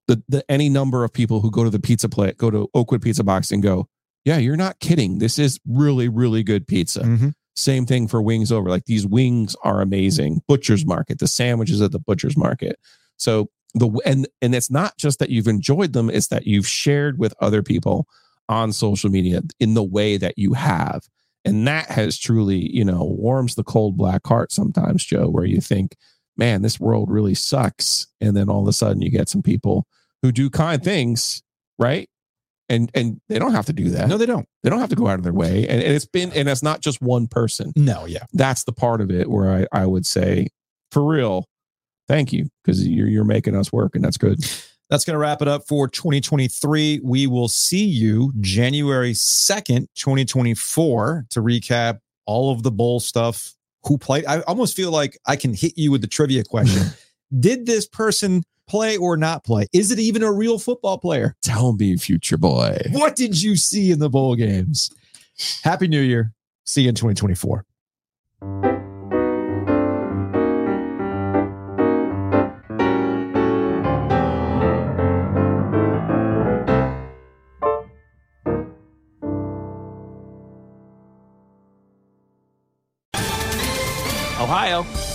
The, the any number of people who go to the pizza plate go to oakwood pizza box and go yeah you're not kidding. This is really really good pizza. Mhm. same thing for wings over like these wings are amazing. Butcher's market the sandwiches at the butcher's market. So the and and it's not just that you've enjoyed them it's that you've shared with other people on social media in the way that you have. And that has truly you know warms the cold black heart sometimes joe where you think man this world really sucks. And then all of a sudden you get some people who do kind things right? And and they don't have to do that. No, they don't. they don't have to go out of their way. And, and it's been and it's not just one person. No, yeah. that's the part of it where i, I would say for real thank you because you're, you're making us work and that's good That's going to wrap it up for 2023. We will see you January 2nd, 2024 to recap all of the bowl stuff. Who played? I almost feel like I can hit you with the trivia question. Did this person play or not play? Is it even a real football player? tell me future boy What did you see in the bowl games? Happy New Year. See you in 2024.